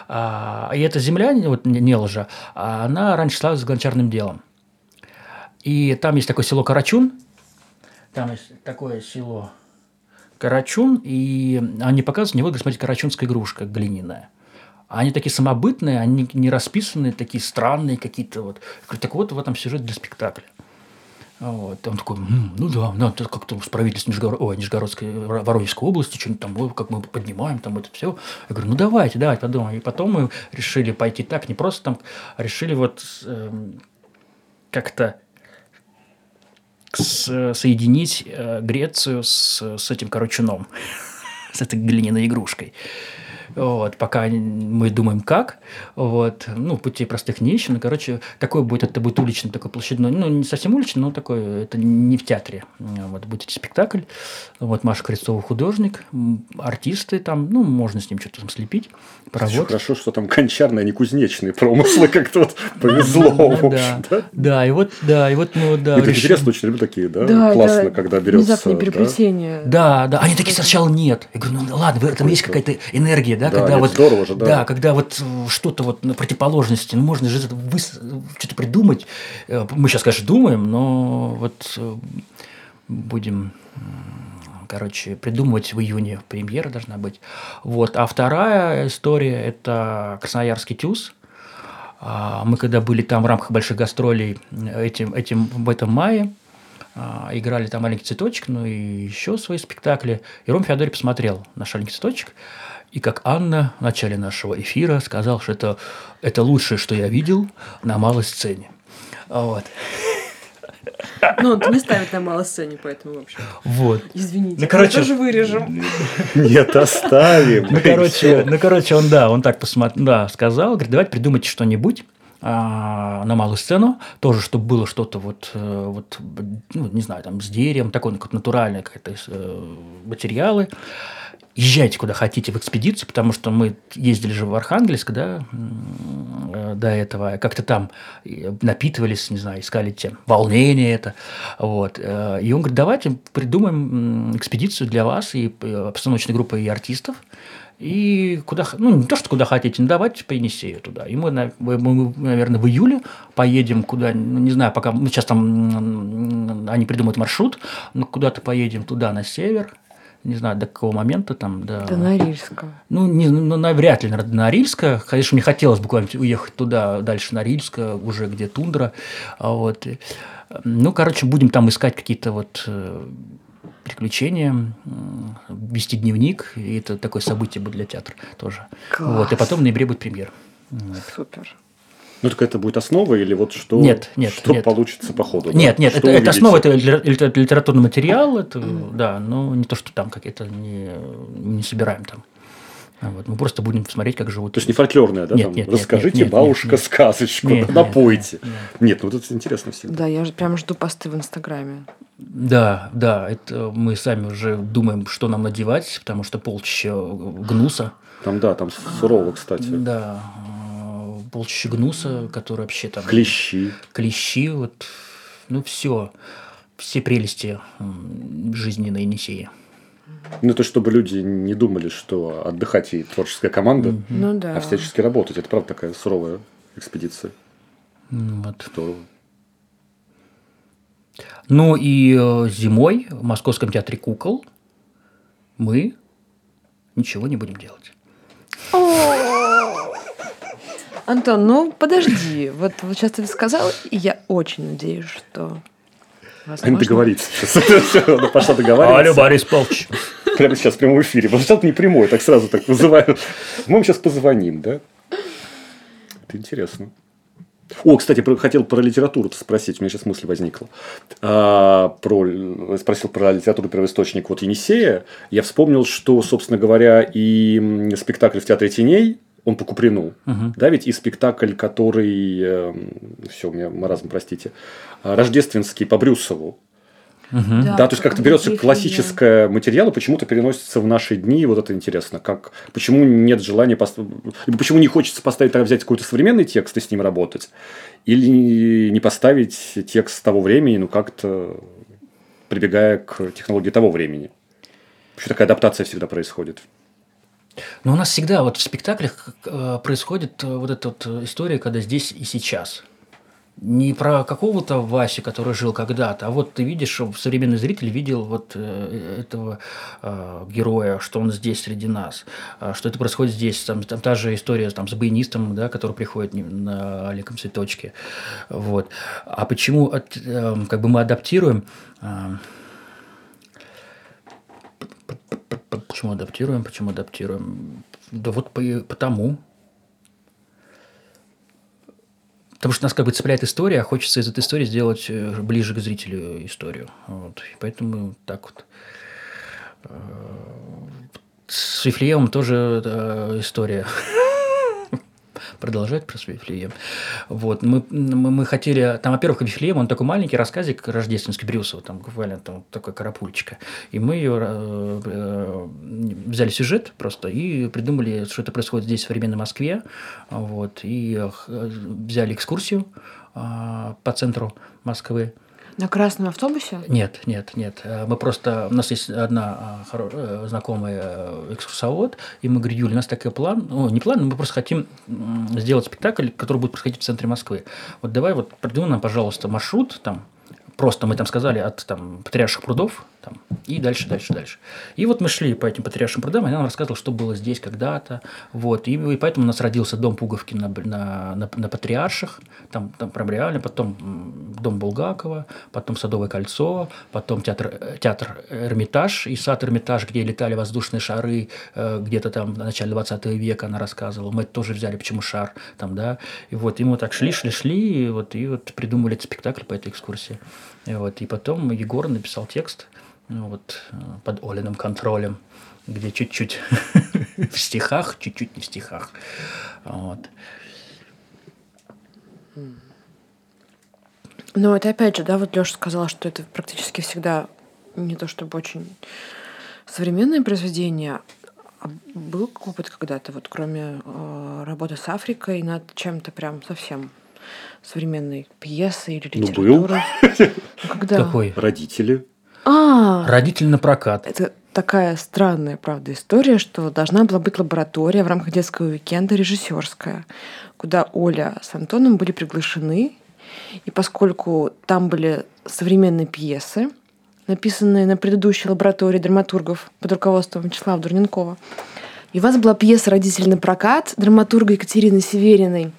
А, и эта земля, вот не лжа, она раньше славилась гончарным делом. И там есть такое село Карачун, там есть такое село карачун, и они показывают, не вот, смотрите, карачунская игрушка глиняная. Они такие самобытные, они не расписанные, такие странные какие-то вот. Так вот, в этом сюжет для спектакля. Вот. Он такой, М, ну да, надо как-то с правительством Нижегород... Ой, Нижегородской, Воронежской области, что-нибудь там, как мы поднимаем там это все. Я говорю, ну давайте, давайте подумаем. И потом мы решили пойти так, не просто там, а решили вот э, как-то соединить э, Грецию с, с этим корочуном, (laughs) с этой глиняной игрушкой. Вот, пока мы думаем как, вот, ну, путей простых не ищем, но, короче, такой будет, это будет уличный, такой площадной, ну, не совсем уличный, но такой, это не в театре, вот, будет спектакль, вот, Маша Крестова художник, артисты там, ну, можно с ним что-то там слепить, поработать. Хорошо, что там кончарные, а не кузнечные промыслы, как-то вот (laughs) повезло, да, да, и вот, да, и вот, ну, да. Это интересно, очень люблю такие, да, классно, когда берется. Внезапные переплетения. Да, да, они такие сначала нет. Я говорю, ну ладно, в этом есть какая-то энергия, да, да когда вот, здорово же, да. да, когда вот э, что-то вот на противоположности, ну можно же выс... что-то придумать. Э, мы сейчас, конечно, думаем, но вот э, будем короче, придумывать в июне. Премьера должна быть. Вот. А вторая история – это Красноярский ТЮЗ. А, мы когда были там в рамках больших гастролей этим, этим, в этом мае, а, играли там «Маленький цветочек», ну и еще свои спектакли. И Ром Феодорий посмотрел наш «Маленький цветочек», и как Анна в начале нашего эфира сказал, что это, это лучшее, что я видел на малой сцене. Вот. Ну, он не ставит на малой сцене, поэтому вообще. Вот. Извините. Ну, короче, тоже вырежем. Нет, оставим. Ну, короче, ну, короче, он, да, он так посмотрел, да, сказал, говорит, давайте придумайте что-нибудь, а, на малую сцену, тоже, чтобы было что-то вот, э, вот, ну, не знаю, там, с деревом, такое, как натуральное какие-то э, материалы. Езжайте куда хотите в экспедицию, потому что мы ездили же в Архангельск, да, э, до этого, как-то там напитывались, не знаю, искали те волнения это, вот. И он говорит, давайте придумаем экспедицию для вас и постановочной группы и артистов, и куда, ну, не то, что куда хотите, но давайте по Енисею туда. И мы, мы, наверное, в июле поедем куда, ну, не знаю, пока, мы сейчас там, они придумают маршрут, но куда-то поедем туда, на север, не знаю, до какого момента там. До, до Норильска. Ну, не, ну, навряд ли, наверное, до Норильска. Конечно, мне хотелось буквально уехать туда, дальше Норильска, уже где тундра. А вот. Ну, короче, будем там искать какие-то вот э, приключения, вести дневник, и это такое событие будет для театра тоже. Класс. Вот, и потом в ноябре будет премьер. Супер. Ну, так это будет основа или вот что, нет, нет, что нет. получится по ходу? Нет, да? нет, это, это основа, это литературный материал, это, mm. да, но не то, что там какие-то не, не собираем там. Вот, мы просто будем смотреть, как живут. То есть не фольклорное, да? Нет, там, нет, Расскажите, нет, нет, бабушка, нет, сказочку, нет, напойте. Нет, нет. нет, ну вот это интересно всегда. Да, я же прям жду посты в Инстаграме. Да, да, это мы сами уже думаем, что нам надевать, потому что полчища гнуса. Там, да, там сурово, кстати. Да, полчища гнуса, который вообще там... Клещи. Клещи, вот, ну, все, все прелести жизни на Енисее. Ну, то, чтобы люди не думали, что отдыхать и творческая команда, ну, да. а всячески работать. Это, правда, такая суровая экспедиция. Вот. Здорово. Ну и э, зимой в Московском театре кукол мы ничего не будем делать. Антон, ну подожди. Вот, вот сейчас ты сказал, и я очень надеюсь, что Возможно. договориться сейчас. (laughs) Она пошла договариваться. Алло, Борис Павлович. Прямо сейчас в прямом эфире. Потому что это не прямой, так сразу так вызываю. Мы вам сейчас позвоним, да? Это интересно. О, кстати, хотел про литературу спросить, у меня сейчас мысль возникла. А, про, спросил про литературу первоисточник вот Енисея. Я вспомнил, что, собственно говоря, и спектакль в Театре теней он по Куприну, угу. да, ведь и спектакль, который, э, все, у меня маразм, простите, рождественский по Брюсову, Угу. Да, да, то есть как-то берется классическое материал и почему-то переносится в наши дни. Вот это интересно. Как, почему нет желания поставить, почему не хочется поставить, взять какой-то современный текст и с ним работать, или не поставить текст того времени, ну как-то прибегая к технологии того времени. Почему такая адаптация всегда происходит? Но у нас всегда вот в спектаклях э, происходит э, вот эта вот история, когда здесь и сейчас. Не про какого-то Васю, который жил когда-то, а вот ты видишь, современный зритель видел вот э, этого героя, что он здесь среди нас, что это происходит здесь. Там, там та же история там, с баянистом, да, который приходит на Олегом цветочке. Вот. А почему от, э, как бы мы адаптируем Почему адаптируем? Почему адаптируем? Да вот по, потому. Потому что нас как бы цепляет история, а хочется из этой истории сделать э, ближе к зрителю историю. Вот. И поэтому так вот. Э, с Вифлеемом тоже история (laughs) продолжать про Вифлеем. Вот. Мы, мы, мы хотели... Там, во-первых, Вифлеем, он такой маленький рассказик рождественский Брюсова, там буквально там такая карапульчика. И мы ее э, э, взяли сюжет просто и придумали, что это происходит здесь, в современной Москве. Вот. И э, взяли экскурсию э, по центру Москвы. На красном автобусе? Нет, нет, нет. Э, мы просто... У нас есть одна а. Э, знакомая э, экскурсовод, и мы говорим, Юля, у нас такой план, ну, не план, мы просто хотим сделать спектакль, который будет происходить в центре Москвы. Вот давай вот придумай нам, пожалуйста, маршрут там, просто мы там сказали от там, Патриарших прудов там, и дальше, дальше, дальше. И вот мы шли по этим Патриаршим прудам, и она нам рассказывала, что было здесь когда-то. Вот, и, и поэтому у нас родился дом Пуговки на, на, на, на Патриарших, там, там прям реально, потом дом Булгакова, потом Садовое кольцо, потом театр, театр Эрмитаж и сад Эрмитаж, где летали воздушные шары, э, где-то там в начале 20 века она рассказывала. Мы это тоже взяли, почему шар там, да. И вот, и мы так шли, шли, шли, и вот, и вот придумали этот спектакль по этой экскурсии. И, вот, и потом Егор написал текст ну, вот, э, под Олиным контролем, где чуть-чуть (laughs) в стихах, чуть-чуть не в стихах. Вот. Ну, это опять же, да, вот Леша сказал, что это практически всегда не то чтобы очень современное произведение, а был опыт когда-то, вот кроме э, работы с Африкой, над чем-то прям совсем современной пьесы или литературы? Ну, был. (laughs) Когда? Какой? Родители. А, Родитель на прокат. это такая странная, правда, история, что должна была быть лаборатория в рамках детского уикенда режиссерская, куда Оля с Антоном были приглашены. И поскольку там были современные пьесы, написанные на предыдущей лаборатории драматургов под руководством Вячеслава Дурненкова, и у вас была пьеса «Родители на прокат» драматурга Екатерины Севериной.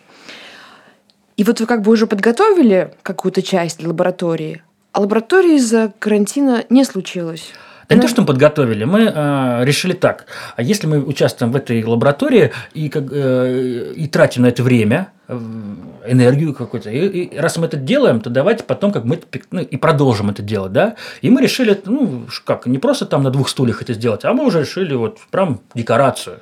И вот вы как бы уже подготовили какую-то часть лаборатории, а лаборатории из-за карантина не случилось. Да не то, что мы подготовили, мы э, решили так. А если мы участвуем в этой лаборатории и, как, э, и тратим на это время, э, энергию какую-то, и, и раз мы это делаем, то давайте потом как мы ну, и продолжим это делать, да? И мы решили, ну, как, не просто там на двух стульях это сделать, а мы уже решили вот прям декорацию.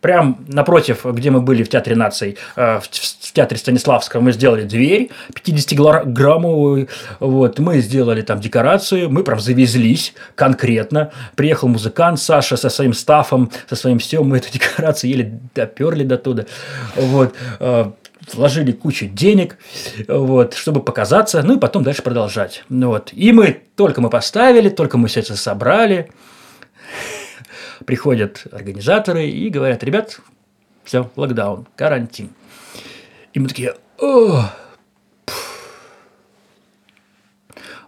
Прям напротив, где мы были в Театре наций, э, в, Театре Станиславского, мы сделали дверь 50-граммовую, вот, мы сделали там декорацию, мы прям завезлись конкретно. Приехал музыкант Саша со своим стафом, со своим всем, мы эту (laughs) декорацию еле доперли до туда. Вот, э, вложили кучу денег, вот, чтобы показаться, ну и потом дальше продолжать. Вот. И мы, только мы поставили, только мы все это собрали, приходят организаторы и говорят, ребят, все, локдаун, карантин. И мы такие, О!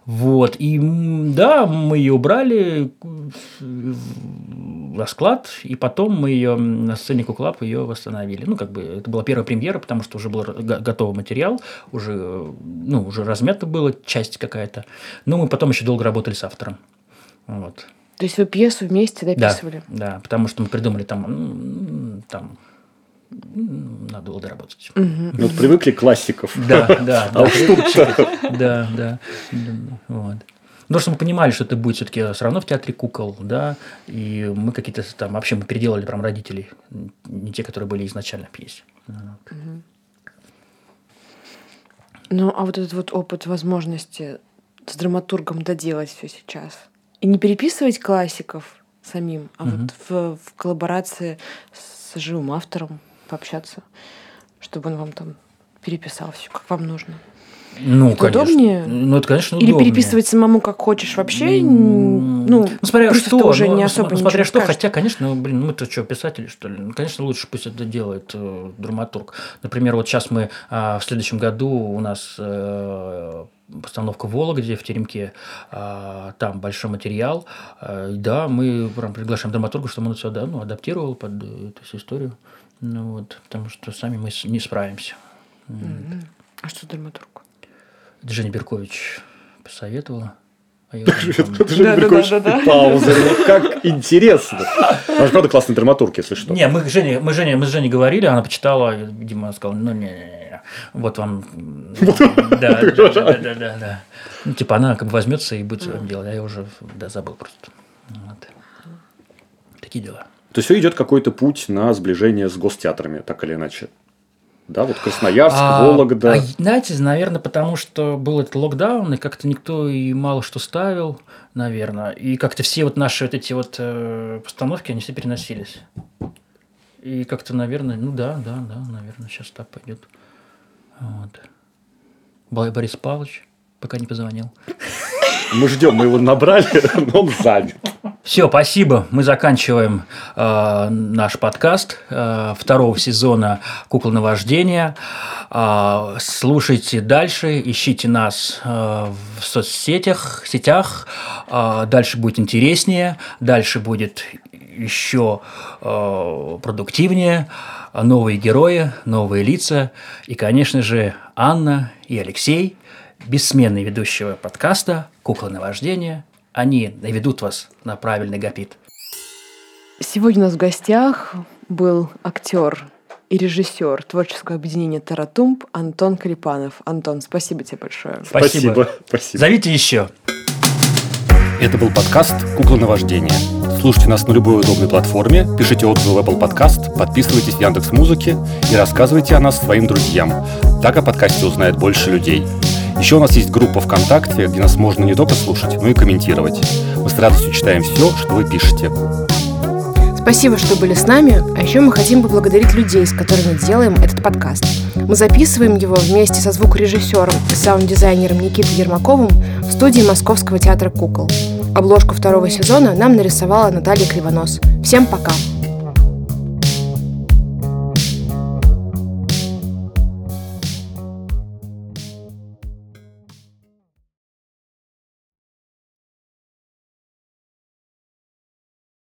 Вот, и да, мы ее убрали на склад, и потом мы ее на сцене Куклап ее восстановили. Ну, как бы, это была первая премьера, потому что уже был готовый материал, уже, ну, уже размята была часть какая-то. Но мы потом еще долго работали с автором. Вот. То есть вы пьесу вместе дописывали? Да, да потому что мы придумали там, там надо было доработать. Угу. Ну, вот привыкли классиков. Да, да. А уж тут Да, да. Вот. Но что мы понимали, что это будет все-таки все равно в театре кукол, да, и мы какие-то там, вообще мы переделали прям родителей, не те, которые были изначально в пьесе. Ну, а вот этот вот опыт возможности с драматургом доделать все сейчас – и не переписывать классиков самим, а угу. вот в, в коллаборации с живым автором пообщаться, чтобы он вам там переписал все, как вам нужно. Ну, это конечно. удобнее? Ну, это, конечно, Или удобнее. переписывать самому как хочешь вообще? Ну, ну смотря что, уже ну, не особо смотря что, скажет. хотя, конечно, ну, блин, мы-то что, писатели, что ли? Ну, конечно, лучше пусть это делает э, драматург. Например, вот сейчас мы э, в следующем году у нас э, постановка в Вологде, в Теремке, э, там большой материал. Э, да, мы прям приглашаем драматурга, чтобы он все да, ну, адаптировал под эту всю историю. Ну, вот, потому что сами мы не справимся. Mm-hmm. А что драматург? Женя Беркович посоветовала. А я Женя Беркович пауза. Ну, как интересно. Она же, правда, классный драматург, если что. Не, мы, Жене, мы, Жене, мы с Женей говорили, она почитала, видимо, сказала, ну, не, не, не, вот вам... Да, да, (laughs) да, да, да, да. Ну, типа, она как бы возьмется и будет своим делать. А я уже, да, забыл просто. Вот. Такие дела. То есть, все идет какой-то путь на сближение с гостеатрами, так или иначе. Да, вот Красноярск, А, Вологда. а, знаете, наверное, потому что был этот локдаун, и как-то никто и мало что ставил, наверное. И как-то все вот наши вот эти вот э, постановки, они все переносились. И как-то, наверное, ну да, да, да, наверное, сейчас так пойдет. Вот. Бо- Борис Павлович пока не позвонил. Мы ждем, мы его набрали, (laughs) но он занят. Все, спасибо. Мы заканчиваем э, наш подкаст э, второго сезона «Кукол наваждения». Э, слушайте дальше, ищите нас э, в соцсетях, сетях. Э, дальше будет интереснее, дальше будет еще э, продуктивнее. Новые герои, новые лица. И, конечно же, Анна и Алексей, бессменные ведущего подкаста «Кукла наваждения». Они наведут вас на правильный гапит. Сегодня у нас в гостях был актер и режиссер творческого объединения Таратумб Антон Калипанов. Антон, спасибо тебе большое. Спасибо. Спасибо. Зовите еще. Это был подкаст «Кукла наваждения». Слушайте нас на любой удобной платформе, пишите отзывы в Apple Podcast, подписывайтесь в Яндекс Музыке и рассказывайте о нас своим друзьям. Так о подкасте узнает больше людей. Еще у нас есть группа ВКонтакте, где нас можно не только слушать, но и комментировать. Мы с радостью читаем все, что вы пишете. Спасибо, что были с нами, а еще мы хотим поблагодарить людей, с которыми делаем этот подкаст. Мы записываем его вместе со звукорежиссером и саунд-дизайнером Никитой Ермаковым в студии Московского театра кукол. Обложку второго сезона нам нарисовала Наталья Кривонос. Всем пока!